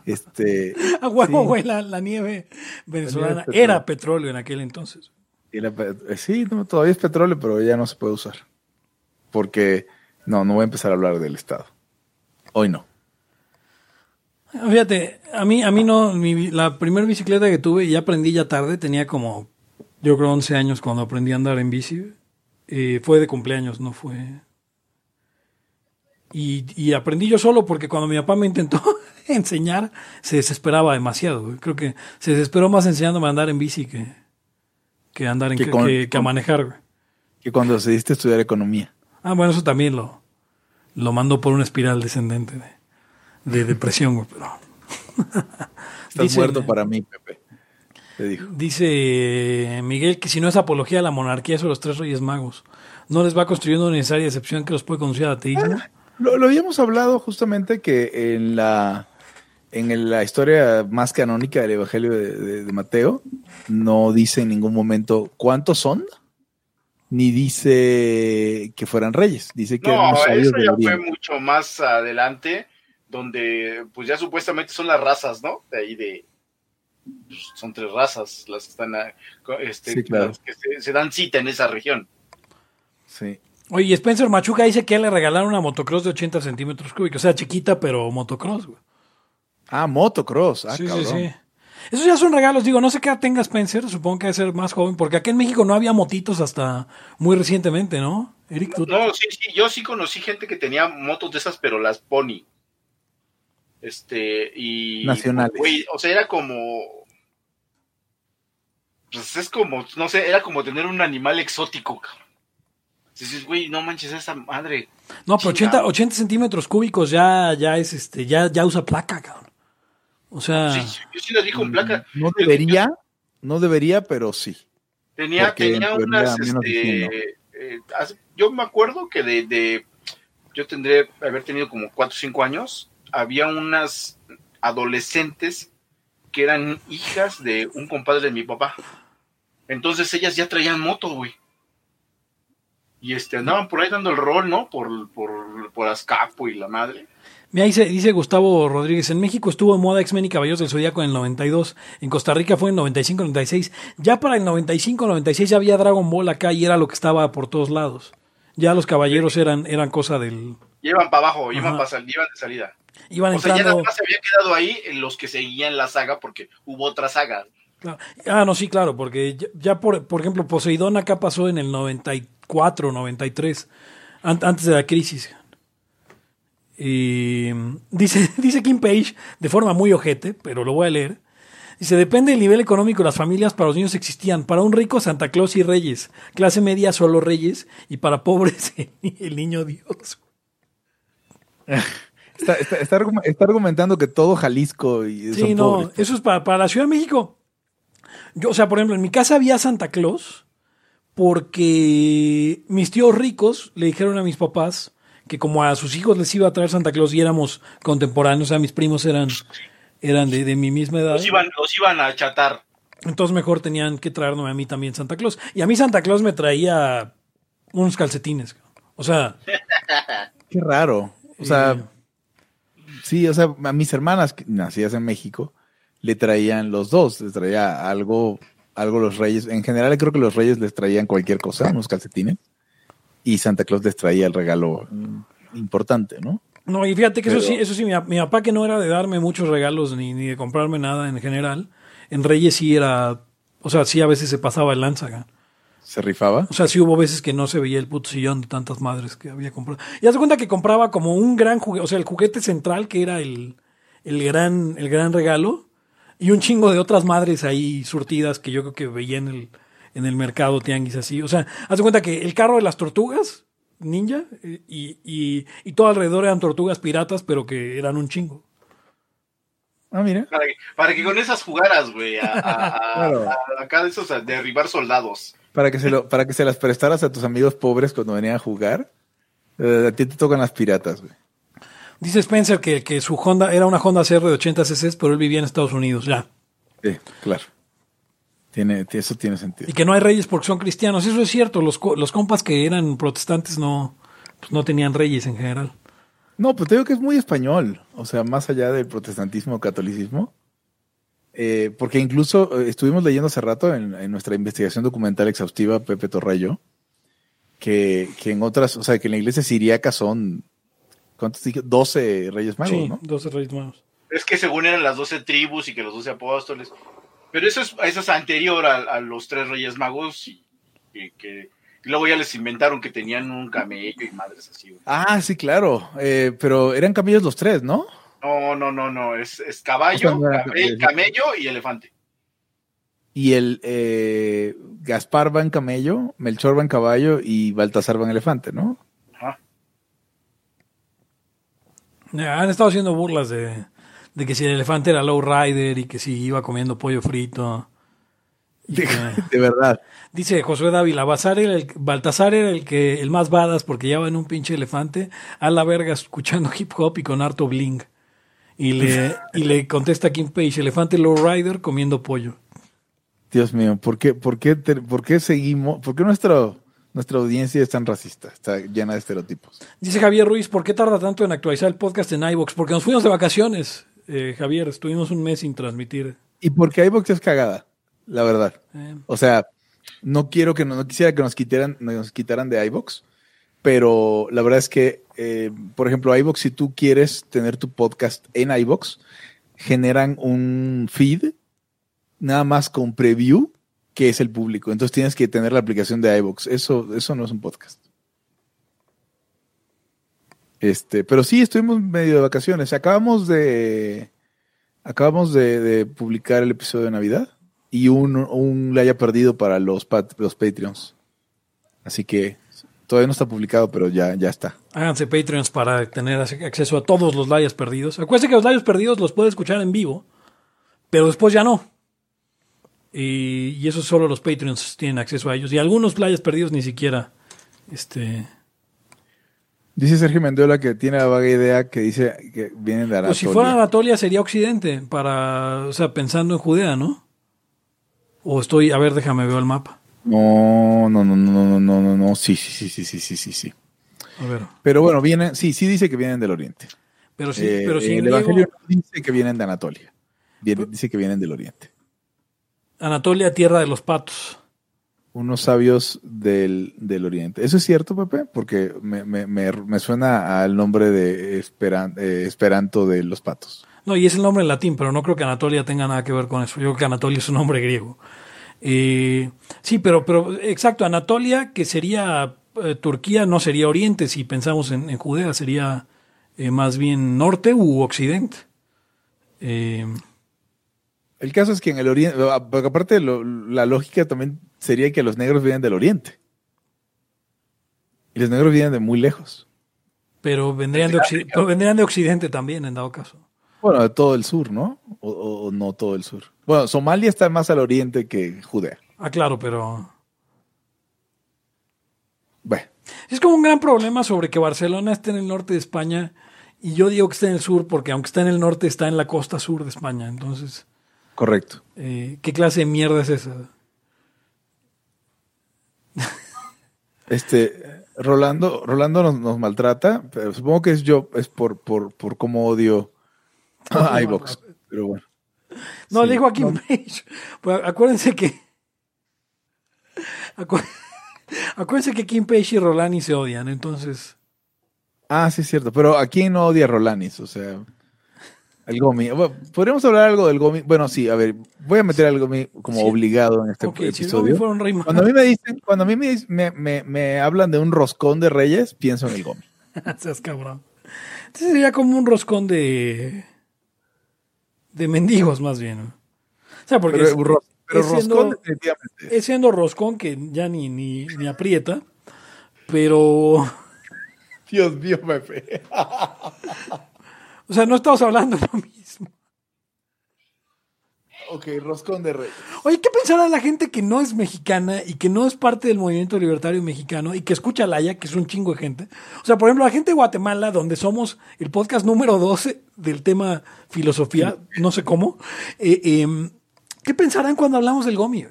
Este, [LAUGHS] A huevo, Sí. güey, la, la nieve venezolana La nieve es era petróleo en aquel entonces. y la pe- eh, sí, no, todavía es petróleo, pero ya no se puede usar. Porque, no, no voy a empezar a hablar del Estado. Hoy no. Fíjate, a mí, a mí no, mi- la primera bicicleta que tuve, y aprendí ya tarde, tenía como, yo creo 11 años cuando aprendí a andar en bici. Eh, fue de cumpleaños, no fue. Y, y aprendí yo solo porque cuando mi papá me intentó [LAUGHS] enseñar, se desesperaba demasiado. Creo que se desesperó más enseñándome a andar en bici que, que andar en Que con- que- que a manejar. güey. Que cuando decidiste estudiar economía. Ah, bueno, eso también lo, lo mandó por una espiral descendente de, de depresión, güey, pero. [LAUGHS] Estás Dicen- muerto para mí, Pepe. Dijo. Dice Miguel que si no es apología a la monarquía, eso los tres reyes magos. No les va construyendo una necesaria decepción que los puede conducir al ateísmo. Lo, lo habíamos hablado justamente que en la en la historia más canónica del Evangelio de, de- de Mateo no dice en ningún momento cuántos son, ni dice que fueran reyes. Dice que No, eso ya fue mucho más adelante, donde pues ya supuestamente son las razas, ¿no? De ahí de... pues, son tres razas las que están... a- Este, Sí, claro. las que se, se dan cita en esa región. Sí. Oye, Spencer Machuca dice que le regalaron una motocross de 80 centímetros cúbicos. O sea, chiquita, pero motocross, güey. Ah, motocross. Ah, sí, sí, cabrón. sí. Esos ya son regalos. Digo, no sé qué edad tenga Spencer. Supongo que debe ser más joven. Porque aquí en México no había motitos hasta muy recientemente, ¿no? Eric, tú. No, sí, sí, yo sí conocí gente que tenía motos de esas, pero las pony. Este, y... Nacionales. Güey, o sea, era como... Pues es como, no sé, era como tener un animal exótico, cabrón. Dices, güey, no manches esa madre. No, pero 80, Chingado. 80 centímetros cúbicos ya, ya es este, ya, ya usa placa, cabrón. O sea, Sí, yo sí las vi con placa. No debería, no debería, pero sí. Tenía, tenía unas, este, eh, yo me acuerdo que de, de- yo tendré haber tenido como 4 o 5 años, había unas adolescentes que eran hijas de un compadre de mi papá. Entonces ellas ya traían moto, güey. Y este, andaban por ahí dando el rol, ¿no? Por, por, por Azcapo y la madre. mira, dice, dice Gustavo Rodríguez, en México estuvo en moda X-Men y Caballeros del Zodíaco en el 92, en Costa Rica fue en 95-96, ya para el 95-96 ya había Dragon Ball acá y era lo que estaba por todos lados. Ya los caballeros eran, eran cosa del... Iban para abajo, iban, para sal- iban de salida. Iban O sea, ya entrando... nada más se había quedado ahí en los que seguían la saga porque hubo otra saga. Ah, no, sí, claro, porque ya, ya por, por ejemplo, Poseidón acá pasó en el 94, 93, an- antes de la crisis. Y dice, [LAUGHS] dice Kim Page, de forma muy ojete, pero lo voy a leer. Dice, depende del nivel económico, las familias para los niños existían. Para un rico, Santa Claus y Reyes. Clase media, solo Reyes. Y para pobres, [LAUGHS] el niño Dios. [LAUGHS] Está, está- está argu- está argumentando que todo Jalisco y Sí, no, pobres. eso es para, para la Ciudad de México. Yo, o sea, por ejemplo, en mi casa había Santa Claus porque mis tíos ricos le dijeron a mis papás que como a sus hijos les iba a traer Santa Claus y éramos contemporáneos, o sea, mis primos eran, eran de, de mi misma edad. Los iban, los iban a chatar. Entonces mejor tenían que traerme a mí también Santa Claus. Y a mí Santa Claus me traía unos calcetines. O sea, [LAUGHS] Qué raro. O sea, eh, sí, o sea, a mis hermanas nacidas en México le traían los dos, les traía algo, algo los reyes. En general creo que los reyes les traían cualquier cosa, unos calcetines, y Santa Claus les traía el regalo mm, importante, ¿no? No, y fíjate que eso sí, eso sí, mi, mi papá que no era de darme muchos regalos ni, ni de comprarme nada en general, en Reyes sí era, o sea, sí a veces se pasaba el lanza. acá. Se rifaba. O sea, sí hubo veces que no se veía el puto sillón de tantas madres que había comprado. Y haz de cuenta que compraba como un gran juguete, o sea, el juguete central que era el, el gran, el gran regalo. Y un chingo de otras madres ahí surtidas que yo creo que veía en el, en el mercado tianguis así. O sea, haz de cuenta que el carro de las tortugas ninja eh, y, y, y todo alrededor eran tortugas piratas, pero que eran un chingo. Ah, mira. Para que, para que con esas jugaras, güey, a, a- a- [LAUGHS] Claro. a- acá de esos, a derribar soldados. Para que, se lo, para que se las prestaras a tus amigos pobres cuando venían a jugar. Eh, a ti te tocan las piratas, güey. Dice Spencer que, que su Honda era una Honda CR de 80 cc, pero él vivía en Estados Unidos, ya. Sí, claro. Tiene, eso tiene sentido. Y que no hay reyes porque son cristianos. Eso es cierto. Los, los compas que eran protestantes no, pues no tenían reyes en general. No, pues te digo que es muy español. O sea, más allá del protestantismo o catolicismo. Eh, porque incluso eh, estuvimos leyendo hace rato en, en nuestra investigación documental exhaustiva, Pepe Torrayo, que, que en otras, o sea, que en la iglesia siriaca son, ¿cuántos dije? 12 reyes magos, sí, ¿no? 12 reyes magos. Es que según eran las doce tribus y que los doce apóstoles. Pero eso es, eso es anterior a, a los tres reyes magos y, y que y luego ya les inventaron que tenían un camello y madres así. Ah, sí, claro. Eh, pero eran camellos los tres, ¿no? No, no, no, no. Es, es caballo, O sea, no era came- camello. camello y elefante. Y el eh, Gaspar va en camello, Melchor va en caballo y Baltasar va en elefante, ¿no? Ajá. Ya, Han estado haciendo burlas de, de que si el elefante era low rider y que si iba comiendo pollo frito. Que- [LAUGHS] De verdad. dice Josué Dávila, Baltasar era, el, Baltasar era el que el más badass porque llevaba en un pinche elefante a la verga escuchando [LAUGHS] hip hop y con harto bling. Y le, y le contesta Kim Page, elefante low rider comiendo pollo. Dios mío, ¿por qué, por qué, por qué seguimos, por qué nuestro, nuestra audiencia es tan racista? Está llena de estereotipos. Dice Javier Ruiz, ¿por qué tarda tanto en actualizar el podcast en iVoox? Porque nos fuimos de vacaciones, eh, Javier, estuvimos un mes sin transmitir. Y porque iVox es cagada, la verdad. Eh, O sea, no quiero que no, no quisiera que nos quitaran, nos quitaran de iVox, pero la verdad es que, eh, por ejemplo, iVox, si tú quieres tener tu podcast en iVox, generan un feed nada más con preview que es el público. Entonces tienes que tener la aplicación de iVox. Eso, eso no es un podcast. Este, pero sí, estuvimos medio de vacaciones. Acabamos de. Acabamos de, publicar el episodio de Navidad y un, un le haya perdido para los, pat- los Patreons. Así que todavía no está publicado, pero ya, ya está. háganse Patreons para tener ac- acceso a todos los layas perdidos. Acuérdense que los layas perdidos los puede escuchar en vivo, pero después ya no. Y, eso solo los Patreons tienen acceso a ellos. Y algunos playas perdidos ni siquiera. Este. Dice Sergio Mendola que tiene la vaga idea que dice que vienen de Anatolia. Pues si fuera Anatolia sería Occidente, para, o sea, pensando en Judea, ¿no? O estoy, a ver, déjame ver el mapa. No, no, no, no, no, no, no, no, sí, sí, sí, sí, sí, sí, sí. A ver. Pero bueno, vienen, sí, sí dice que vienen del Oriente. Pero sí, pero eh, sí. el griego, Evangelio dice que vienen de Anatolia. Dice que vienen del Oriente. Anatolia, tierra de los patos. Unos sabios del, del Oriente. ¿Eso es cierto, Pepe? Porque me, me, me, me suena al nombre de Esperan- eh, Esperanto de los patos. No, y es el nombre en latín, pero no creo que Anatolia tenga nada que ver con eso. Yo creo que Anatolia es un nombre griego. Eh, sí, pero, pero exacto, Anatolia, que sería eh, Turquía, no sería Oriente, si pensamos en, en Judea, sería eh, más bien norte u occidente. El caso es que en el Oriente, porque aparte lo- la lógica también sería que los negros vienen del Oriente. Y los negros vienen de muy lejos. pero vendrían de, occi- pero vendrían de occidente también, en dado caso. Bueno, de todo el sur, ¿no? O, o- o no todo el sur. Bueno, Somalia está más al oriente que Judea. Ah, claro, pero Bueno, es como un gran problema sobre que Barcelona esté en el norte de España y yo digo que está en el sur porque aunque está en el norte está en la costa sur de España. Entonces, correcto. eh, ¿qué clase de mierda es esa? Este, Rolando, Rolando nos, nos maltrata, pero supongo que es yo, es por, por, por cómo odio a iVox. Pero bueno. No, Sí, le dijo a Kim no. Page. Pues acuérdense que. acu- acuérdense que Kim Page y Rolani se odian, entonces. Ah, sí, es cierto. Pero ¿a quién no odia a Rolanis? O sea, el Gomi. Bueno, Podríamos hablar algo del Gomi. Bueno, sí, a ver, voy a meter al Gomi como Sí. obligado en este ok, si el episodio. Un Cuando a mí me dicen, cuando a mí me, me, me, me hablan de un roscón de reyes, pienso en el Gomi. [LAUGHS] Seas cabrón. Entonces sería como un roscón de. De mendigos, más bien. O sea, porque Pero, es, ro- pero es siendo- roscón, definitivamente. es siendo roscón que ya ni, ni, ni aprieta, pero, Dios mío, Pepe. [LAUGHS] o sea, no estamos hablando de lo mismo. ok, roscón de rey. Oye, ¿qué pensará la gente que no es mexicana y que no es parte del movimiento libertario mexicano y que escucha a Laya, que es un chingo de gente? O sea, por ejemplo, la gente de Guatemala, donde somos el podcast número 12 del tema filosofía, no sé cómo, eh, em, ¿qué pensarán cuando hablamos del Gomi?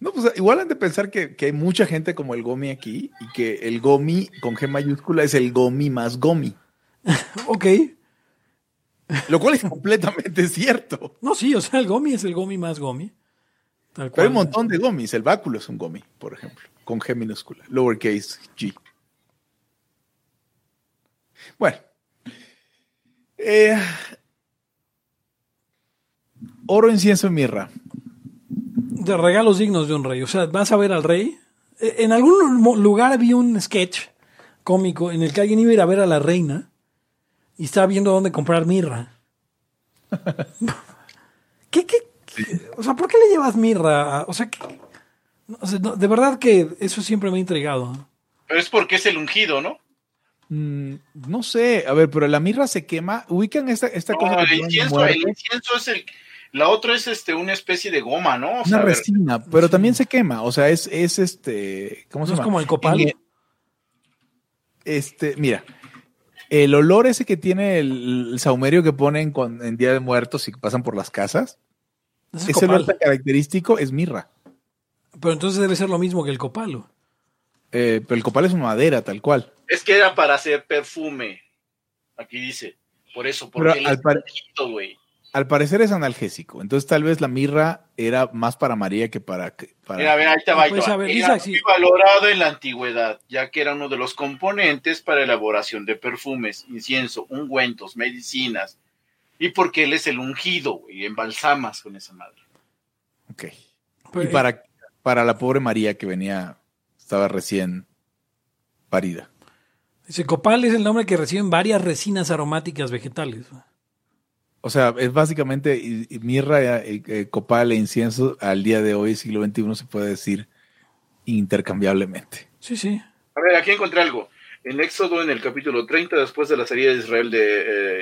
No, pues igual han de pensar que, que hay mucha gente como el Gomi aquí y que el Gomi con G mayúscula es el Gomi más Gomi. [LAUGHS] Ok. Lo cual es completamente cierto. No, sí, o sea, el Gomi es el Gomi más Gomi. Tal Pero hay un cual. montón de Gomis. El báculo es un Gomi, por ejemplo, con G minúscula, lowercase g. Bueno. Eh, oro, incienso y mirra. De regalos dignos de un rey. O sea, vas a ver al rey. Eh, En algún lugar vi un sketch cómico en el que alguien iba a ir a ver a la reina y estaba viendo dónde comprar mirra. [LAUGHS] ¿Qué, qué? O sea, ¿por qué le llevas mirra? O sea, ¿qué? O sea, no, de verdad que eso siempre me ha intrigado. Pero es porque es el ungido, ¿no? Mm, no sé, a ver, pero la mirra se quema. Ubican esta, esta No, cosa que el incienso, el incienso es el. La otra es este una especie de goma, ¿no? O Una ver, resina, pero también se quema. O sea, es, es este. ¿Cómo se ¿No es llama? como el copal? Este, mira, el olor ese que tiene el, el saumerio que ponen con- en Día de Muertos y que pasan por las casas, Ese es ese olor tan característico es mirra. Pero entonces debe ser lo mismo que el copal. ¿o? Eh, pero el copal es una madera, tal cual. es que era para hacer perfume. Aquí dice. Por eso, Pero porque él al es pare- ungido, güey. Al parecer es analgésico. Entonces, tal vez la mirra era más para María que para. que- para- Mira, a ver, ahí te va, Pues, va. a ver, Era muy valorado en la antigüedad, ya que era uno de los componentes para elaboración de perfumes, incienso, ungüentos, medicinas. Y porque él es el ungido, güey, embalsamas con esa madre. Ok. Pero, Y para, para la pobre María que venía, estaba recién parida. Ese copal es el nombre que reciben varias resinas aromáticas vegetales. O sea, es básicamente y- y mirra, eh, eh, copal e incienso al día de hoy, siglo XXI, se puede decir intercambiablemente. Sí, sí. A ver, aquí encontré algo. En Éxodo, en el capítulo 30, después de la salida de Israel de,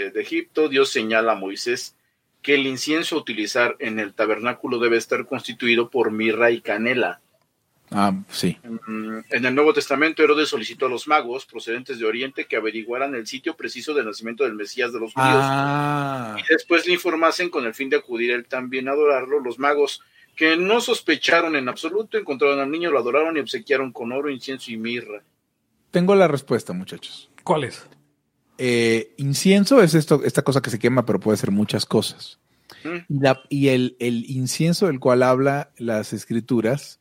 eh, de Egipto, Dios señala a Moisés que el incienso a utilizar en el tabernáculo debe estar constituido por mirra y canela. Ah, sí. Mm, En el Nuevo Testamento, Herodes solicitó a los magos procedentes de Oriente que averiguaran el sitio preciso del nacimiento del Mesías de los judíos Ah, y después le informasen con el fin de acudir él también a adorarlo. Los magos, que no sospecharon en absoluto, encontraron al niño, lo adoraron y obsequiaron con oro, incienso y mirra. tengo la respuesta, muchachos. ¿Cuál es? Eh, incienso es esto, esta cosa que se quema, pero puede ser muchas cosas. Mm. Y, la- y el, el incienso del cual habla las escrituras,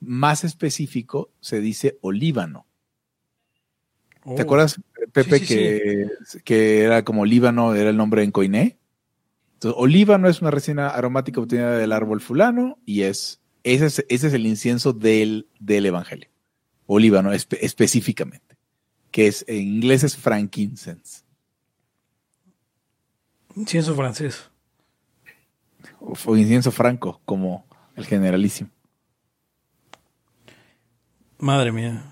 más específico, se dice olíbano. ¿Te Oh. acuerdas, Pepe, Sí, sí, que, que era como Líbano, era el nombre en Coiné? Entonces, olíbano es una resina aromática obtenida del árbol fulano y es ese es, ese es el incienso del, del evangelio. Olíbano espe- específicamente, que es en inglés es frankincense Incienso francés. o, o incienso franco, como el generalísimo. Madre mía.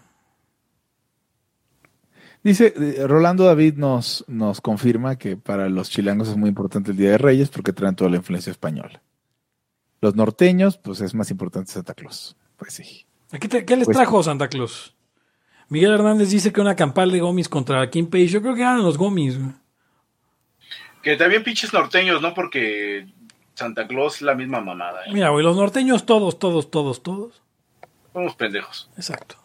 Dice, eh, Rolando David nos, nos confirma que para los chilangos es muy importante el Día de Reyes porque traen toda la influencia española. Los norteños, pues es más importante Santa Claus. Pues sí. ¿Qué, te- qué les Pues- trajo Santa Claus? Miguel Hernández dice que una campal de gomis contra Kim Page. Yo creo que eran los gomis. güey. Que también pinches norteños, ¿no? Porque Santa Claus es la misma mamada. ¿eh? Mira, güey, los norteños todos, todos, todos, todos. Somos pendejos. Exacto.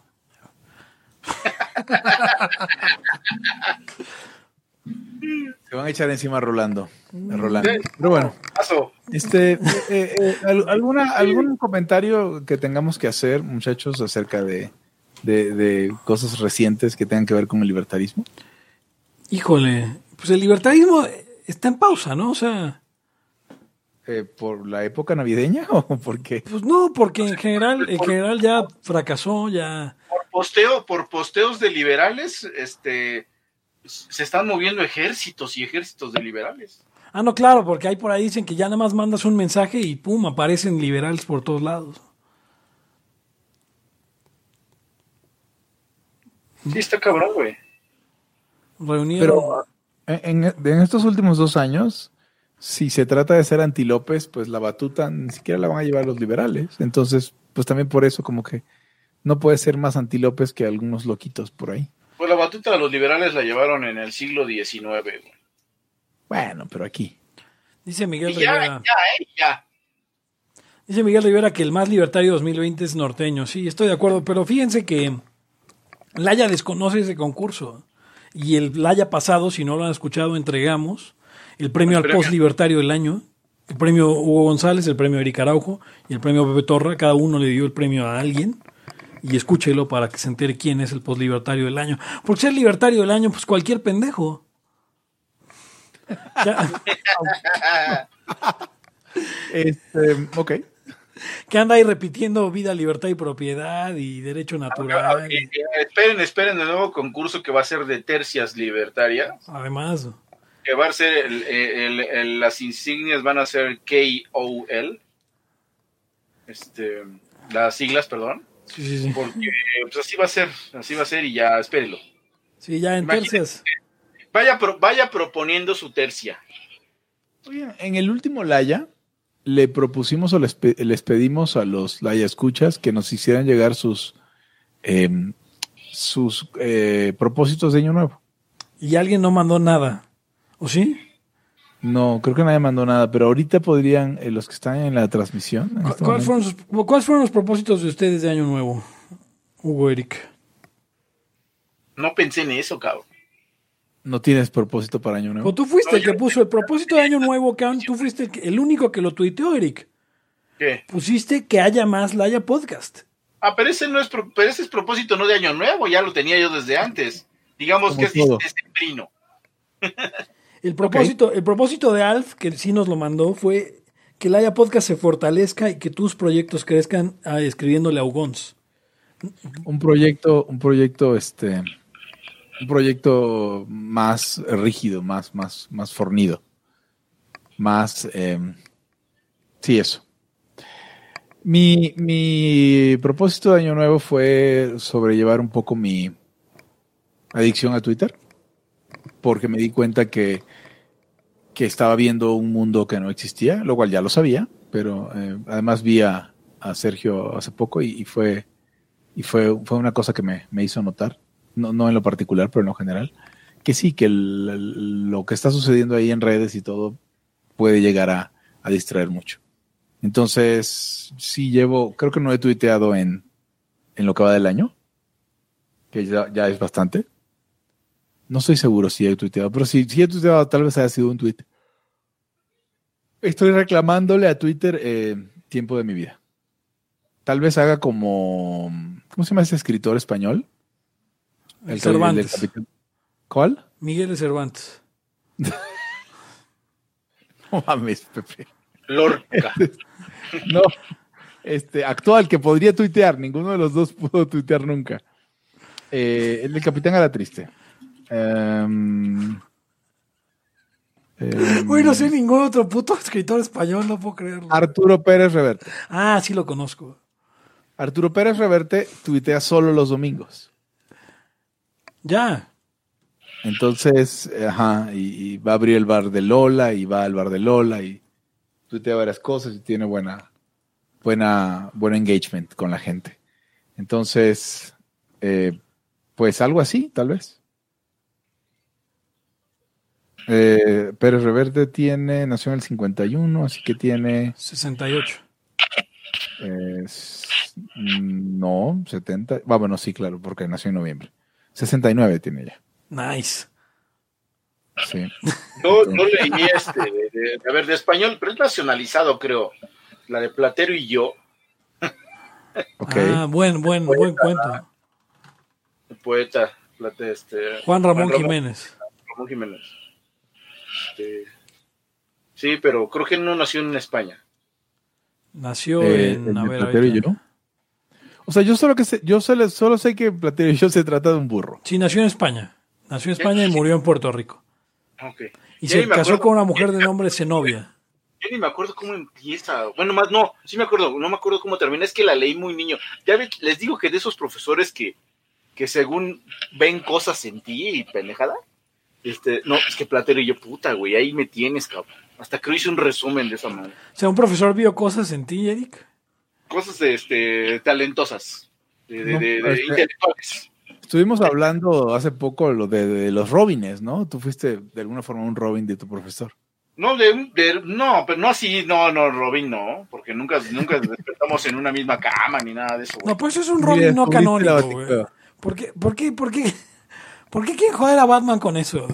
[LAUGHS] Se van a echar encima a Rolando. a Rolando. Pero bueno, Paso. este, eh, eh, eh, al- alguna, ¿algún comentario que tengamos que hacer, muchachos, acerca de, de, de cosas recientes que tengan que ver con el libertarismo? Híjole, pues el libertarismo está en pausa, ¿no? O sea, Eh, ¿Por la época navideña [LAUGHS] o por qué? pues no, porque en general, en general ya fracasó, ya. Por posteo, por posteos de liberales, este se están moviendo ejércitos y ejércitos de liberales. Ah, no, claro, porque hay por ahí dicen que ya nada más mandas un mensaje y pum, aparecen liberales por todos lados. Sí, está cabrón, güey. Reunieron. Pero en, en estos últimos dos años, si se trata de ser anti López, pues la batuta ni siquiera la van a llevar los liberales. Entonces, pues también por eso como que no puede ser más anti López que algunos loquitos por ahí. Pues la batuta de los liberales la llevaron en el siglo XIX, güey. Bueno, pero aquí. Dice Miguel ya, Rivera. ya, eh, ya. Dice Miguel Rivera que el más libertario 2020 es norteño. Sí, estoy de acuerdo, pero fíjense que Laya desconoce ese concurso. Y el Laya pasado, si no lo han escuchado, entregamos el premio al premio. post libertario del año. El premio Hugo González, el premio Eric Araujo y el premio Pepe Torra. Cada uno le dio el premio a alguien. Y escúchelo para que se entere quién es el post libertario del año. Porque ser libertario del año, pues cualquier pendejo. Ya- [LAUGHS] Este, ok. que anda ahí repitiendo vida, libertad y propiedad y derecho natural. Esperen, esperen el nuevo concurso que va a ser de tercias libertarias. Además, Que va a ser, el- el- el- las insignias van a ser KOL. Este, las siglas, perdón. sí, sí, sí. Porque pues, así va a ser, así va a ser y ya, espérenlo. Sí, ya en Imagínate. tercias. Vaya, pro- vaya proponiendo su tercia. Oye, en el último Laya le propusimos o les, les pedimos a los Laya escuchas que nos hicieran llegar sus em, sus eh, propósitos de año nuevo. Y alguien no mandó nada. ¿O sí? No, creo que nadie mandó nada, pero ahorita podrían, eh, los que están en la transmisión. en ¿Cu- este ¿Cuáles fueron, sus- ¿Cuáles fueron los propósitos de ustedes de Año Nuevo, Hugo Eric? No pensé en eso, cabrón. No tienes propósito para año nuevo. O tú fuiste el que puso el propósito de Año Nuevo, Cam. Tú fuiste el, que- el único que lo tuiteó, Eric. ¿Qué? Pusiste que haya más Laya Podcast. Ah, pero ese no es, pro- pero ese es propósito no de año nuevo, ya lo tenía yo desde antes. Digamos Como que es todo. decembrino. [LAUGHS] El propósito, el propósito de Alf, que sí nos lo mandó, fue que Laya Podcast se fortalezca y que tus proyectos crezcan ah, escribiéndole a Ugons. Un proyecto, un proyecto, este, un proyecto más rígido, más, más, más fornido. Más, em, sí, eso. Mi, mi propósito de año nuevo fue sobrellevar un poco mi adicción a Twitter, porque me di cuenta que, que estaba viendo un mundo que no existía, lo cual ya lo sabía, pero eh, además vi a, a Sergio hace poco y, y fue, y fue, fue una cosa que me, me hizo notar, no, no en lo particular, pero en lo general, que sí, que el- el- lo que está sucediendo ahí en redes y todo puede llegar a, a distraer mucho. Entonces, sí llevo, creo que no he tuiteado en, en lo que va del año, que ya, ya es bastante. No estoy seguro si he tuiteado, pero si, si he tuiteado, tal vez haya sido un tweet. Estoy reclamándole a Twitter eh, tiempo de mi vida. Tal vez haga como. ¿Cómo se llama ese escritor español? El Cervantes. del Capitán- ¿Cuál? Miguel de Cervantes. [LAUGHS] No mames, Pepe. Lorca. [LAUGHS] No. Este, actual, que podría tuitear. Ninguno de los dos pudo tuitear nunca. Eh, el del Capitán a la Triste. Em, em, Uy, no sé ningún otro puto escritor español, no puedo creerlo. Arturo Pérez Reverte. Ah, sí lo conozco. Arturo Pérez Reverte tuitea solo los domingos. Ya. Entonces, ajá, y, y va a abrir el bar de Lola y va al bar de Lola y tuitea varias cosas y tiene buena, buena, buen engagement con la gente. Entonces, eh, pues algo así, tal vez. Eh, Pérez Reverte tiene, nació en el 51, así que tiene, 68. eh, no, 70, ah, bueno, sí, claro, porque nació en noviembre. 69 tiene ya, Nice. sí. No, no leí este. de- de- a ver, de español, pero es nacionalizado, creo. La de Platero y yo, [LAUGHS] Ok. Ah, buen, buen, buen cuento. el poeta. Plate- este, Juan Ramón Jiménez. Ramón Jiménez. Este, sí, pero creo que no nació en España. Nació Eh, en. el A de ver, Platero y ahorita. yo. O sea, yo solo que sé, yo solo, solo sé que Platero y yo se trata de un burro. Sí, nació en España. Nació en España y murió en Puerto Rico. Ok. Y Ya se casó acuerdo. con una mujer de nombre Zenobia. Yo ni me acuerdo cómo empieza. Bueno, más no, sí me acuerdo, no me acuerdo cómo termina. Es que la leí muy niño. Ya les digo que de esos profesores que, que según ven cosas en ti y pendejada. Este, no, es que Platero y yo, puta, güey, ahí me tienes, cabrón. Hasta creo hice un resumen de esa manera. O sea, un profesor vio cosas en ti, Eric. Cosas este, talentosas, de, de, No, de- de este- intelectuales. Estuvimos hablando hace poco lo de, de los Robines, ¿no? Tú fuiste de alguna forma un Robin de tu profesor. No, de, de- no, pero no así, no, no, Robin, no, porque nunca, nunca despertamos en una misma cama ni nada de eso, güey. No, pues eso es un Robin no canónico, güey. ¿Por qué, por qué, por qué, por qué quieren joder a Batman con eso?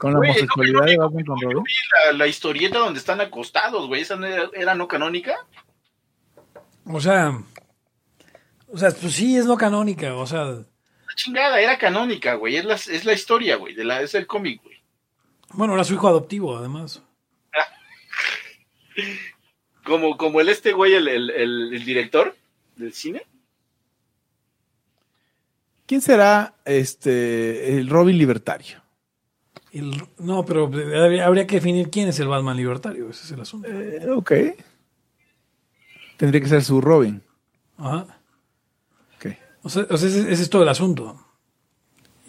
Con la Güey, homosexualidad no, de Batman con Robin. la, la historieta donde están acostados, güey, esa no era, era no canónica. O sea, o sea, pues sí es no canónica, o sea, La chingada, era canónica, güey, es la, es la historia, güey, de la, es el cómic, güey. bueno, era su hijo adoptivo, además. [LAUGHS] Como, como el este güey, el, el, el- el director del cine. ¿Quién será este el Robin libertario? El- no, pero habría, habría que definir quién es el Batman libertario, ese es el asunto. Eh, ok. Tendría que ser su Robin. Ajá. Ok. O sea, o sea, ese, ese es todo el asunto.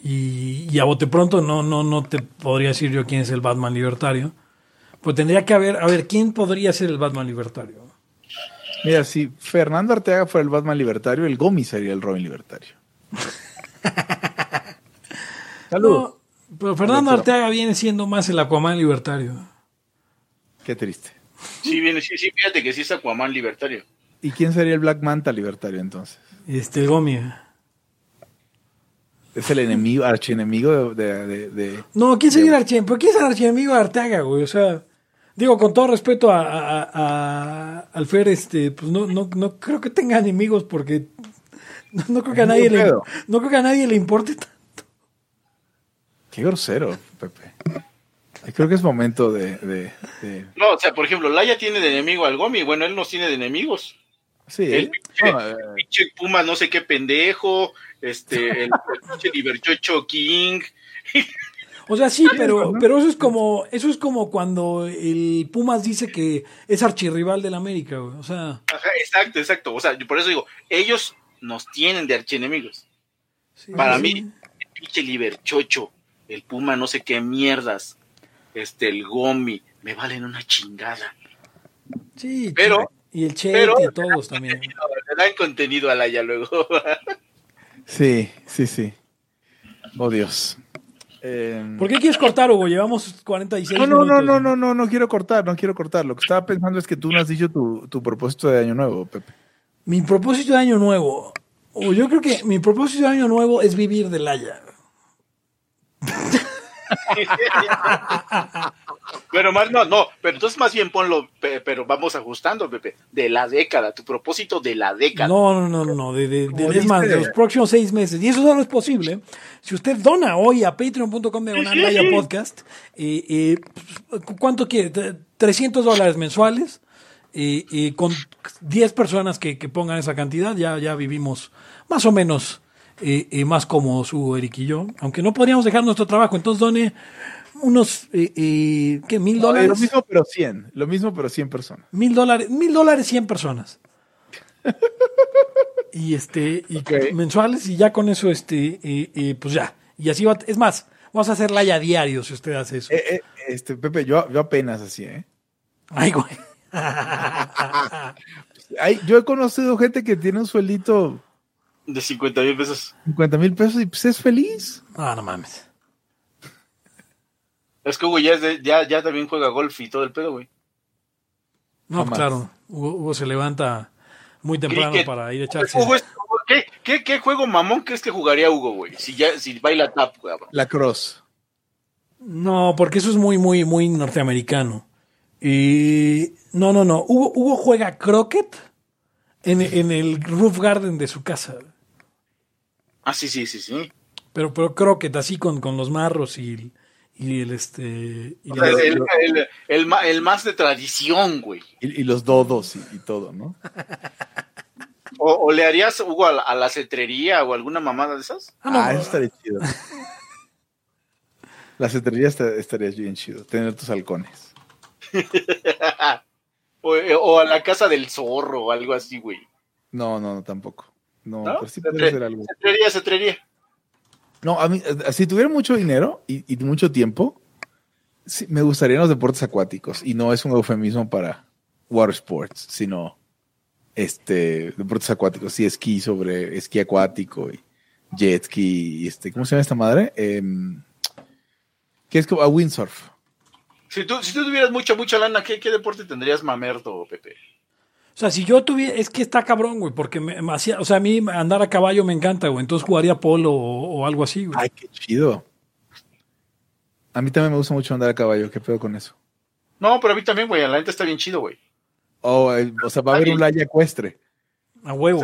Y, y a bote pronto no, no, no te podría decir yo quién es el Batman libertario. Pues tendría que haber, a ver, ¿quién podría ser el Batman libertario? Mira, si Fernando Arteaga fuera el Batman libertario, el Gomi sería el Robin libertario. [LAUGHS] [LAUGHS] Saludos. No, pero Fernando. Arteaga viene siendo más el Aquaman libertario. Qué triste. Sí, viene, sí, sí, fíjate que sí es Aquaman libertario. ¿Y quién sería el Black Manta libertario entonces? Este, el Gomi. Es el enemigo, archienemigo de, de, de- de- No, ¿quién sería el archienemigo? ¿Por qué es el archienemigo de Arteaga, güey? O sea, digo, con todo respeto a, a, a- al Fer, este, pues no, no, no creo que tenga enemigos porque no, no creo que a nadie le, no creo que a nadie le importe tanto. Qué grosero, Pepe. Creo que es momento de... de- de- No, o sea, por ejemplo, Laia tiene de enemigo al Gomi. Bueno, él no tiene de enemigos. Sí, El pinche, no, eh, pinche Puma, no sé qué pendejo. Este, el, el pinche [LAUGHS] Liberchocho King. O sea, sí, pero, pero eso es como, eso es como cuando el Pumas dice que es archirrival del América, güey. O sea, Ajá, exacto, exacto. O sea, yo por eso digo, ellos nos tienen de archienemigos. sí, Para sí. mí, el pinche Liberchocho, el Puma, no sé qué mierdas, este, el Gomi, me valen una chingada. Sí, Pero- y el Che pero- y todos también. Le dan contenido a Laia luego. [LAUGHS] sí, sí, sí. Oh, Dios. Eh, ¿Por qué quieres cortar, Hugo? Llevamos 46 no, no, no, minutos. no, no, no, no quiero cortar, no quiero cortar. Lo que estaba pensando es que tú no has dicho tu, tu propósito de año nuevo, Pepe. Mi propósito de año nuevo. O yo creo que mi propósito de año nuevo es vivir del Haya. [LAUGHS] Pero más, no, no, pero entonces más bien ponlo, pe- pero vamos ajustando, Pepe, de la década, tu propósito de la década. No, no, no, no, no, de, de- de- Como es más, dice- de los próximos seis meses. Y eso solo es posible si usted dona hoy a patreon.com de Laya Podcast. eh, eh, ¿cu- ¿Cuánto quiere? Tre- 300 dólares mensuales. Eh, con 10 personas que, que pongan esa cantidad, ya, ya vivimos más o menos eh, eh, más cómodos, Hugo, Eric y yo. Aunque no podríamos dejar nuestro trabajo, entonces done unos, eh, ¿qué? ¿Mil dólares? lo mismo, pero 100. Lo mismo, pero 100 personas. Mil dólares, mil dólares 100 personas. [LAUGHS] y este, y mensuales, y ya con eso, este, pues ya. Y así va, es más, vamos a hacerla ya diario si usted hace eso. Eh, eh, este, Pepe, yo, yo apenas así, ¿eh? Ay, güey. [LAUGHS] Ay, yo he conocido gente que tiene un sueldito De 50 mil pesos. 50 mil pesos y pues es feliz. No, no mames. Es que Hugo ya, es de- ya, ya también juega golf y todo el pedo, güey. No, Jamás. claro. Hugo, Hugo se levanta muy temprano Cricket. para ir a echarse. Hugo es- ¿qué, qué, qué juego mamón crees que jugaría Hugo, güey? Si, ya, si baila tap, güey. La cross. No, porque eso es muy, muy, muy norteamericano. Y no, no, no. Hugo, Hugo juega croquet en, en el roof garden de su casa. Ah, sí, sí, sí, sí. Pero, pero croquet, así con, con los marros y, y el este. y la- sea, el, el- el ma- el más de tradición, güey. Y, y los dodos y, y todo, ¿no? [LAUGHS] O, o le harías, Hugo, a la, a la cetrería o alguna mamada de esas? Ah, no, ah, eso estaría chido. La cetrería estaría bien chido, tener tus halcones. [LAUGHS] O, o a la casa del zorro o algo así, güey. No, no, no, tampoco. No, ¿No? pero sí podría ser algo. Cetrería, cetrería. No, a mí, eh, si tuviera mucho dinero y, y mucho tiempo, sí, me gustarían los deportes acuáticos. Y no es un eufemismo para water sports, sino este deportes acuáticos. Sí, esquí sobre esquí acuático y jet ski. Y este, ¿Cómo se llama esta madre? Que es como a windsurf. Si tú, si tú tuvieras mucha, mucha lana, ¿qué, qué deporte tendrías mamerto, Pepe? O sea, si yo tuviera, es que está cabrón, güey, porque me, me hacía, o sea, a mí andar a caballo me encanta, güey, entonces jugaría polo o, o algo así, güey. Ay, qué chido. A mí también me gusta mucho andar a caballo. ¿Qué pedo con eso? No, pero a mí también, güey. La neta está bien chido, güey. Oh, el- o sea, va a haber un laya ecuestre. A huevo.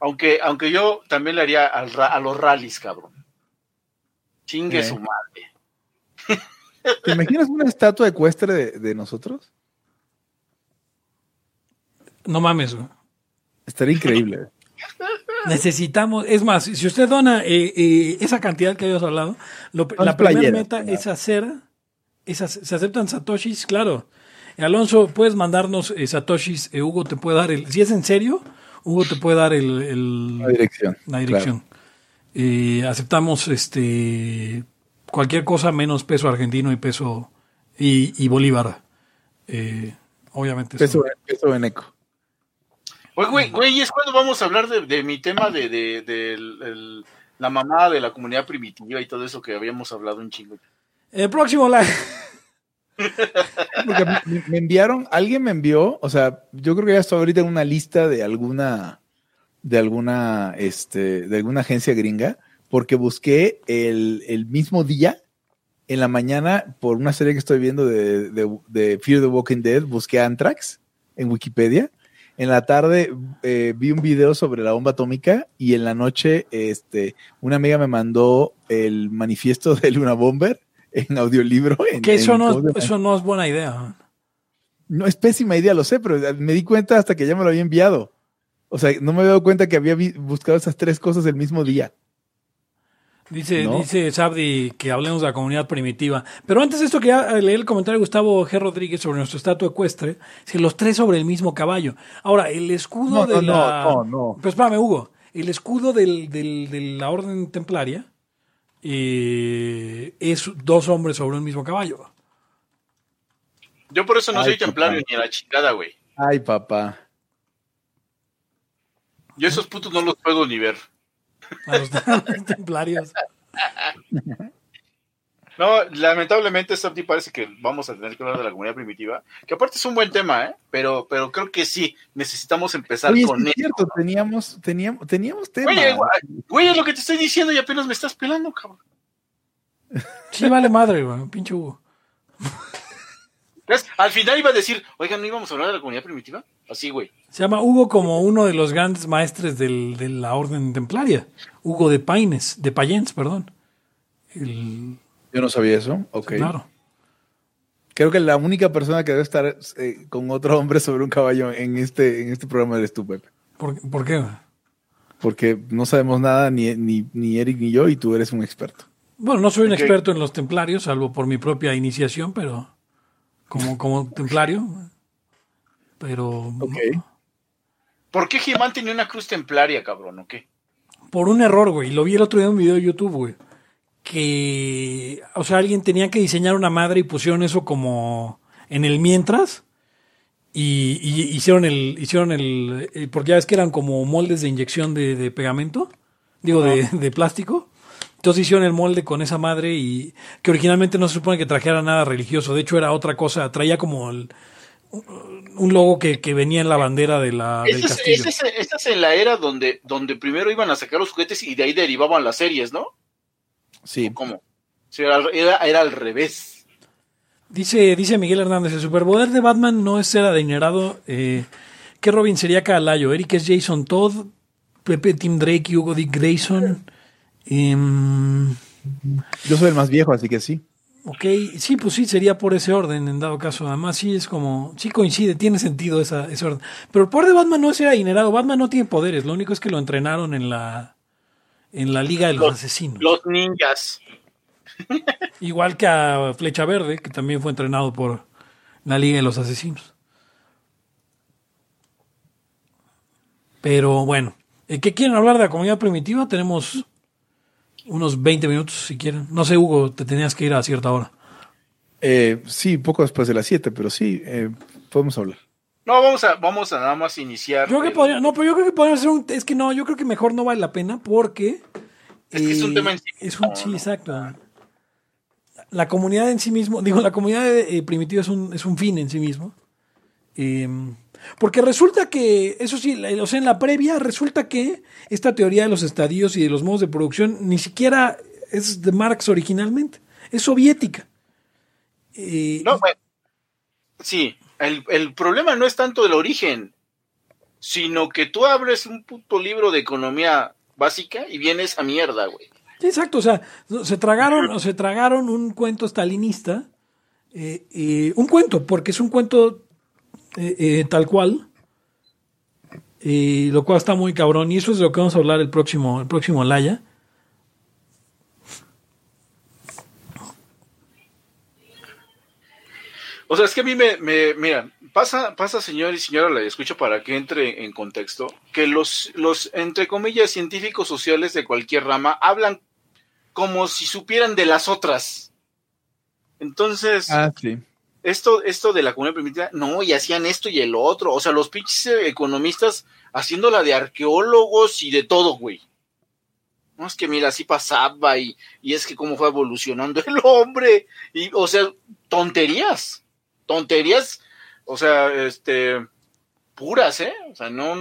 Aunque, aunque yo también le haría al ra- a los rallies, cabrón. Chingue Eh. su madre. ¿Te imaginas una estatua ecuestre de, de nosotros? No mames, güey. Estaría increíble. Necesitamos, es más, si usted dona eh, eh, esa cantidad que habías hablado, lo- la primera meta claro. es hacer, es se aceptan satoshis, claro. Alonso, puedes mandarnos eh, satoshis, Hugo te puede dar el, si es en serio, Hugo te puede dar el, el- La dirección. la dirección. Aceptamos este cualquier cosa menos peso argentino y peso y, y bolívar. Eh, obviamente. eso. Peso, peso veneco. Güey, güey, es cuando vamos a hablar de, de mi tema de, de, de el- el- la mamá de la comunidad primitiva y todo eso que habíamos hablado un chingo. El próximo live. [LAUGHS] Porque me, me enviaron, alguien me envió, o sea, yo creo que ya estoy ahorita en una lista de alguna, de alguna, este, de alguna agencia gringa, porque busqué el, el mismo día, en la mañana, por una serie que estoy viendo de, de, de Fear the Walking Dead, busqué Anthrax en Wikipedia. En la tarde eh, vi un video sobre la bomba atómica y en la noche este, una amiga me mandó el manifiesto [LAUGHS] de Luna Bomber en audiolibro. En, Que eso en- no, ¿cómo se es, eso no es buena idea. No, es pésima idea, lo sé, pero me di cuenta hasta que ya me lo había enviado. O sea, no me había dado cuenta que había buscado esas tres cosas el mismo día. Dice, ¿No? dice Sabdi que hablemos de la comunidad primitiva. Pero antes de esto, quería leer el comentario de Gustavo G. Rodríguez sobre nuestro estatua ecuestre. Si los tres sobre el mismo caballo. Ahora, el escudo No, de no, la. no, no. Pero espérame, Hugo. El escudo del, del- de la orden templaria eh, es dos hombres sobre un mismo caballo. Yo por eso no Ay, soy templario ni a la chingada, güey. Ay, papá. Yo esos putos no los puedo ni ver. [LAUGHS] A los templarios. No, lamentablemente, Sabti, parece que vamos a tener que hablar de la comunidad primitiva, que aparte es un buen tema, ¿eh? Pero, pero creo que sí, necesitamos empezar Oye, con sí es cierto, teníamos, teníamos, teníamos tema. Güey, güey, güey, es lo que te estoy diciendo y apenas me estás pelando, cabrón. Sí, vale madre, güey. Pinche Hugo. ¿Ves? Al final iba a decir, oigan, ¿no íbamos a hablar de la comunidad primitiva? Así, güey. Se llama Hugo como uno de los grandes maestres del- de la orden templaria. Hugo de Paines, de Payens, perdón. El- Yo no sabía eso. Ok. Claro. Creo que la única persona que debe estar eh, con otro hombre sobre un caballo en este, en este programa eres tú, Pepe. ¿Por, por qué? Porque no sabemos nada, ni, ni, ni Eric ni yo, y tú eres un experto. Bueno, no soy un experto en los templarios, salvo por mi propia iniciación, pero como, como templario. Pero ¿Por qué Jimán tenía una cruz templaria, cabrón, o qué? por un error, güey. Lo vi el otro día en un video de YouTube, güey. Que, o sea, alguien tenía que diseñar una madre y pusieron eso como en el mientras. Y, y hicieron el, hicieron el, eh, porque ya ves que eran como moldes de inyección de, de pegamento, digo, de, de plástico. Entonces hicieron el molde con esa madre y que originalmente no se supone que trajera nada religioso. De hecho era otra cosa, traía como el- un logo que, que venía en la bandera de la, del es, castillo. esa es- esa es en la era donde, donde primero iban a sacar los juguetes y de ahí derivaban las series, ¿no? Sí. ¿Cómo? Era, era al revés. Dice, dice Miguel Hernández, el superpoder de Batman no es ser adinerado. Eh, ¿Qué Robin sería Calayo? Eric es Jason Todd, Pepe Tim Drake y Hugo Dick Grayson. Em, Yo soy el más viejo, así que sí. ok, sí, pues sí, sería por ese orden, en dado caso. Además, sí es como, sí coincide, tiene sentido esa, ese orden. Pero el poder de Batman no es ser adinerado. Batman no tiene poderes, lo único es que lo entrenaron en la, en la Liga de los, Los- Asesinos. Los ninjas. [LAUGHS] Igual que a Flecha Verde, que también fue entrenado por la Liga de los Asesinos. Pero bueno, eh, ¿qué quieren hablar de la comunidad primitiva? Tenemos unos 20 minutos si quieren. No sé, Hugo, te tenías que ir a cierta hora. Eh, sí, poco después de las 7, pero sí, eh, podemos hablar. No, vamos a, vamos a nada más iniciar. Yo creo que podría, no, pero yo creo que podría ser un, es que no, yo creo que mejor no vale la pena porque Es que es un eh, tema en sí es un- mismo, sí, ¿no? exacto. La comunidad en sí mismo, digo, la comunidad eh, primitiva es un, es un fin en sí mismo. Porque resulta que, eso sí, o sea, en la previa resulta que esta teoría de los estadios y de los modos de producción ni siquiera es de Marx originalmente, es soviética. Eh, No, bueno, sí, el, el problema no es tanto el origen, sino que tú abres un puto libro de economía básica y viene esa mierda, güey. Exacto, o sea, se tragaron, o se tragaron un cuento stalinista, eh, eh, un cuento, porque es un cuento eh, eh, tal cual, eh, lo cual está muy cabrón, y eso es de lo que vamos a hablar el próximo, el próximo Laya. O sea, es que a mí me, me mira, pasa, pasa señor y señora, la escucho para que entre en contexto, que los, los, entre comillas, científicos sociales de cualquier rama hablan como si supieran de las otras. Entonces, Ah, sí. Esto, esto de la comunidad primitiva, no, y hacían esto y el otro. O sea, los pinches eh, economistas haciéndola de arqueólogos y de todo, güey. No, es que mira, así pasaba y, y es que cómo fue evolucionando [LAUGHS] el hombre. Y, o sea, tonterías. Tonterías, o sea, este, puras, ¿eh? O sea, no.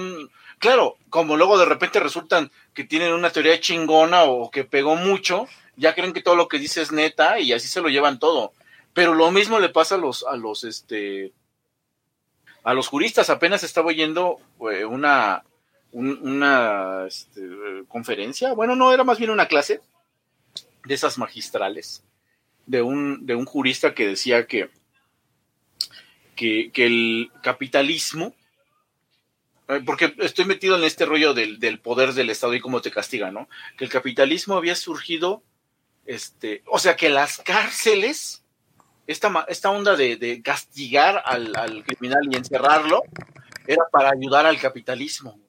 Claro, como luego de repente resultan que tienen una teoría chingona o que pegó mucho, ya creen que todo lo que dice es neta y así se lo llevan todo. Pero lo mismo le pasa a los, a los, este, a los juristas. Apenas estaba oyendo eh, una, un- una este, conferencia, bueno, no, era más bien una clase de esas magistrales, de un, de un jurista que decía que, que, que el capitalismo, eh, porque estoy metido en este rollo del, del poder del Estado y cómo te castiga, ¿no? Que el capitalismo había surgido, este, o sea, que las cárceles, esta, esta onda de, de castigar al, al criminal y encerrarlo, era para ayudar al capitalismo.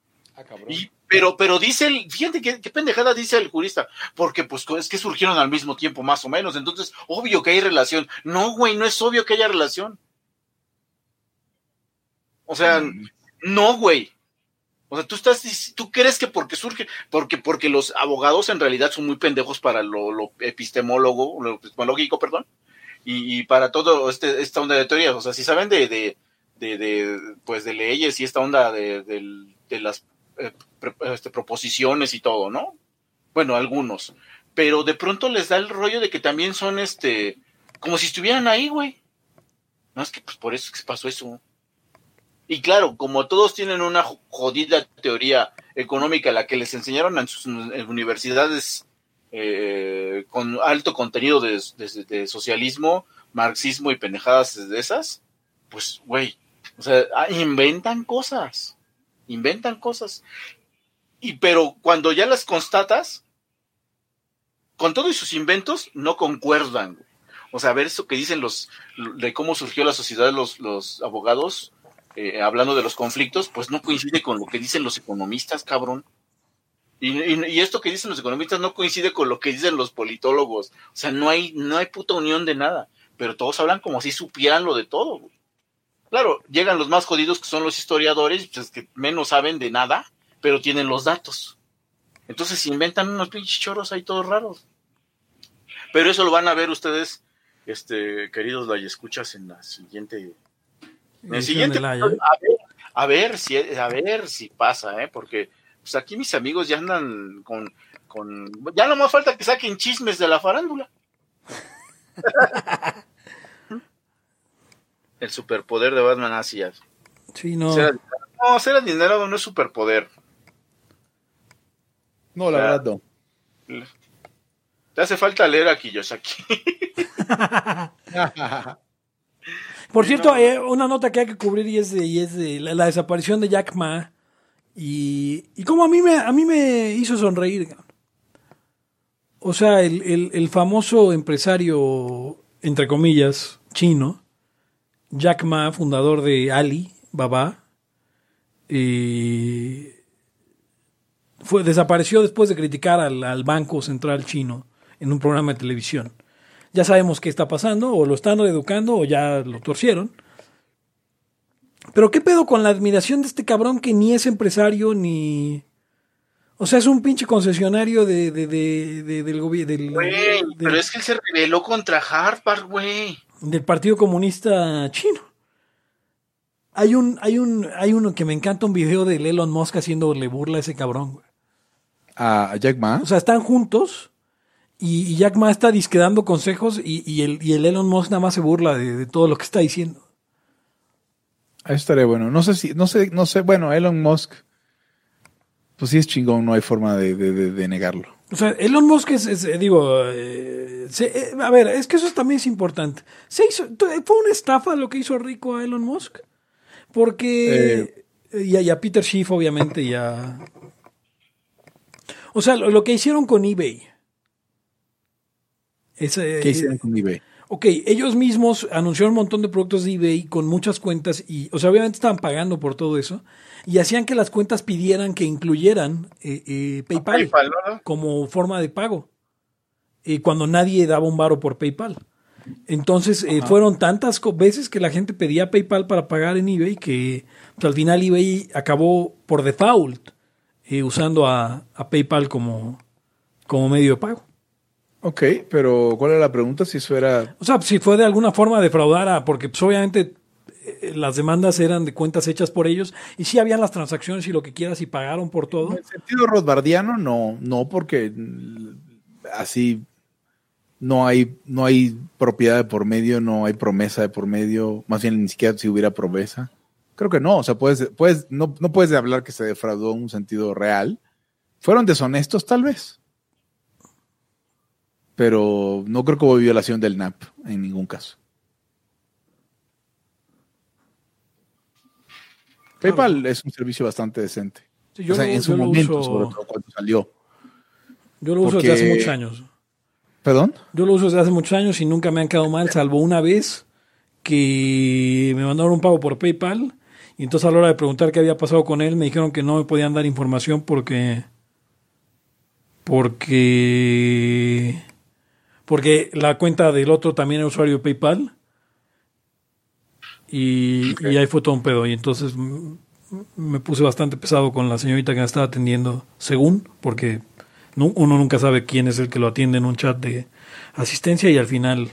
Y, pero, pero dice el, fíjate qué, qué pendejada dice el jurista, porque pues es que surgieron al mismo tiempo, más o menos, entonces, obvio que hay relación. No, güey, no es obvio que haya relación. O sea, no, güey. O sea, tú estás, tú crees que porque surge, porque, porque los abogados en realidad son muy pendejos para lo, lo epistemólogo, lo epistemológico, perdón, y, para todo este, esta onda de teorías. O sea, si saben de, de, de, pues de leyes y esta onda de, de las eh, este, proposiciones y todo, ¿no? Bueno, algunos. Pero de pronto les da el rollo de que también son este, como si estuvieran ahí, güey. No es que pues por eso es que pasó eso. Y claro, como todos tienen una jo- jodida teoría económica, la que les enseñaron en sus universidades eh, con alto contenido de, socialismo, marxismo y pendejadas de esas, pues, güey, o sea, ah, inventan cosas, inventan cosas. Y pero cuando ya las constatas, con todos sus inventos, no concuerdan. O sea, ver eso que dicen los, de cómo surgió la sociedad los, los abogados, eh, hablando de los conflictos, pues no coincide con lo que dicen los economistas, cabrón. Y, y- y esto que dicen los economistas no coincide con lo que dicen los politólogos. O sea, no hay, no hay puta unión de nada. Pero todos hablan como si supieran lo de todo. güey. Claro, llegan los más jodidos que son los historiadores, pues que menos saben de nada, pero tienen los datos. Entonces inventan unos pinches choros ahí todos raros. Pero eso lo van a ver ustedes, este, queridos escuchas en la siguiente en el siguiente a ver, a ver si a ver si pasa, ¿eh? Porque pues aquí mis amigos ya andan con con ya no más falta que saquen chismes de la farándula. [LAUGHS] El superpoder de Batman así ya. Sí, no. Ser- No, ser adinerado no es superpoder. No, la Ah. verdad no. [LAUGHS] Te hace falta leer a Kiyosaki. [LAUGHS] Por cierto, eh, una nota que hay que cubrir y es de, y es de la, la desaparición de Jack Ma. Y, como a mí me, a mí me hizo sonreír. O sea, el, el- famoso empresario, entre comillas, chino, Jack Ma, fundador de Ali Baba, fue, desapareció después de criticar al, al Banco Central chino en un programa de televisión. Ya sabemos qué está pasando, o lo están reeducando o ya lo torcieron. Pero qué pedo con la admiración de este cabrón que ni es empresario ni... O sea, es un pinche concesionario de, de- de- de- del, gobi- del, Güey, del- pero es que él se rebeló contra Harvard, güey. del Partido Comunista Chino. Hay un, hay un, hay uno que me encanta un video de Elon Musk haciéndole burla a ese cabrón. güey. A Jack Ma. O sea, están juntos y, y Jack Ma está disque dando consejos y, y el, y el Elon Musk nada más se burla de, de todo lo que está diciendo. Eso estaría bueno. No sé si, no sé, no sé, bueno, Elon Musk, pues sí es chingón, no hay forma de, de- de- de negarlo. O sea, Elon Musk es, es, eh, digo, eh, se- eh, a ver, es que eso también es importante. Se hizo, fue una estafa lo que hizo rico a Elon Musk. Porque, y, a, y a Peter Schiff, obviamente, y a... O sea, lo, lo que hicieron con eBay. ¿Qué hicieron con eBay? Ok, ellos mismos anunciaron un montón de productos de eBay con muchas cuentas y, o sea, obviamente estaban pagando por todo eso y hacían que las cuentas pidieran que incluyeran eh, eh, PayPal, PayPal, ¿no? como forma de pago eh, cuando nadie daba un varo por PayPal. Entonces eh, fueron tantas veces que la gente pedía PayPal para pagar en eBay que pues, al final eBay acabó por default usando a, a PayPal como, como medio de pago. Ok, pero ¿cuál era la pregunta? Si eso era... O sea, si fue de alguna forma defraudar a, porque pues, obviamente eh, las demandas eran de cuentas hechas por ellos y sí habían las transacciones y lo que quieras y pagaron por todo. En sentido rothbardiano, no, no, porque mm, así no hay, no hay propiedad de por medio, no hay promesa de por medio, más bien ni siquiera si hubiera promesa. Creo que no, o sea, puedes, puedes, no, no puedes hablar que se defraudó en un sentido real. Fueron deshonestos, tal vez. Pero no creo que hubo violación del NAP en ningún caso. PayPal es un servicio bastante decente. Sí, yo o sea, lo- en su yo momento, uso- sobre todo cuando salió. Yo lo uso porque- desde hace muchos años. ¿Perdón? Yo lo uso desde hace muchos años y nunca me han quedado mal, salvo una vez que me mandaron un pago por PayPal y entonces a la hora de preguntar qué había pasado con él me dijeron que no me podían dar información porque porque porque la cuenta del otro también era usuario de PayPal y, y ahí fue todo un pedo y entonces me puse bastante pesado con la señorita que me estaba atendiendo según porque uno nunca sabe quién es el que lo atiende en un chat de asistencia y al final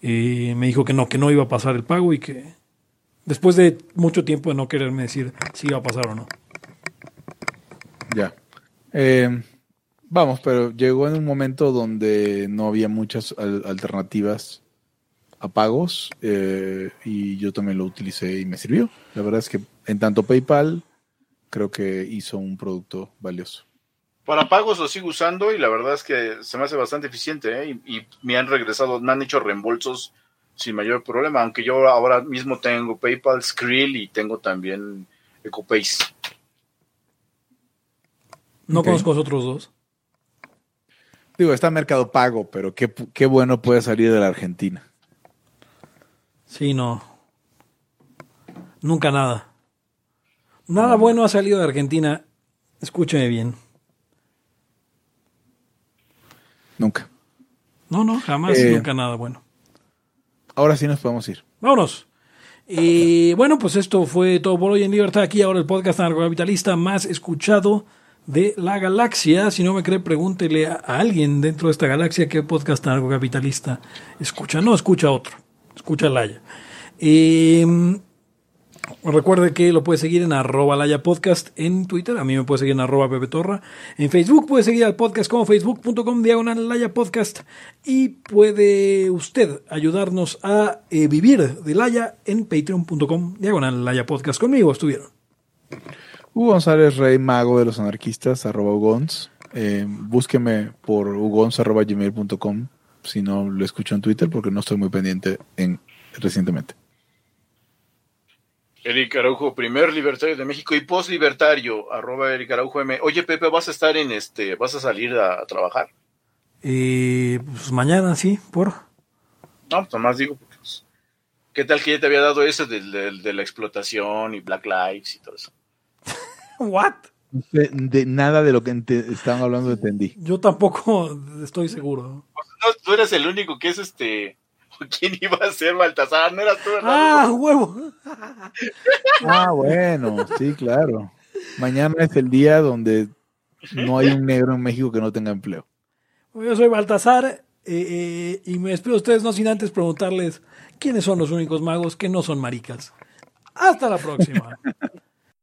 eh, me dijo que no, que no iba a pasar el pago y que después de mucho tiempo de no quererme decir si iba a pasar o no. Ya. Eh, vamos, pero llegó en un momento donde no había muchas al- alternativas a pagos eh, y yo también lo utilicé y me sirvió. La verdad es que en tanto PayPal creo que hizo un producto valioso. Para pagos lo sigo usando y la verdad es que se me hace bastante eficiente ¿eh? y, y me han regresado, me han hecho reembolsos sin mayor problema, aunque yo ahora mismo tengo PayPal, Skrill y tengo también EcoPace. No conozco los otros dos. Digo, está Mercado Pago, pero qué, qué bueno puede salir de la Argentina. Sí, no. Nunca nada. Nada bueno ha salido de Argentina. Escúcheme bien. Nunca. No, no, jamás, Eh. nunca nada bueno. Ahora sí nos podemos ir. Vámonos. Y bueno, pues esto fue todo por hoy en Libertad. Aquí ahora el podcast anarcocapitalista más escuchado de la galaxia. Si no me cree, pregúntele a, alguien dentro de esta galaxia qué podcast anarcocapitalista escucha. No, escucha otro. Escucha Laya. Eh, Recuerde que lo puede seguir en arroba Laya Podcast en Twitter. A mí me puede seguir en arroba Pepe Torra. En Facebook puede seguir al podcast como facebook.com diagonal Laya Podcast. Y puede usted ayudarnos a eh, vivir de Laya en patreon.com diagonal Laya Podcast. Conmigo estuvieron. Hugo González, rey mago de los anarquistas, arroba ugons. Eh, búsqueme por ugons arroba gmail.com si no lo escucho en Twitter porque no estoy muy pendiente en recientemente. Eric Araujo, primer libertario de México y post-libertario, arroba Eric Araujo M. Oye, Pepe, ¿vas a estar en este, vas a salir a, a trabajar? Eh, pues mañana, sí, por. No, pues nomás digo, pues, ¿qué tal que ya te había dado eso del- de, la explotación y Black Lives y todo eso? [LAUGHS] ¿What? De, de nada de lo que estaban hablando entendí. Yo tampoco estoy seguro. No, tú eres el único que es este. [LAUGHS] ¿Quién iba a ser Baltasar? No eras tú, ¿verdad? ¡Ah, huevo! [LAUGHS] Ah, bueno, sí, claro. Mañana es el día donde no hay un negro en México que no tenga empleo. Yo soy Baltasar eh, eh, y me despido de ustedes no sin antes preguntarles quiénes son los únicos magos que no son maricas. Hasta la próxima.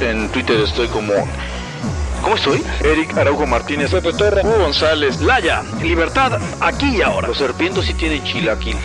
en Twitter estoy como ¿Cómo estoy? Eric Araujo Martínez, Pepe Hugo González, Laya, libertad aquí y ahora. Los serpientes sí tienen chilaquil.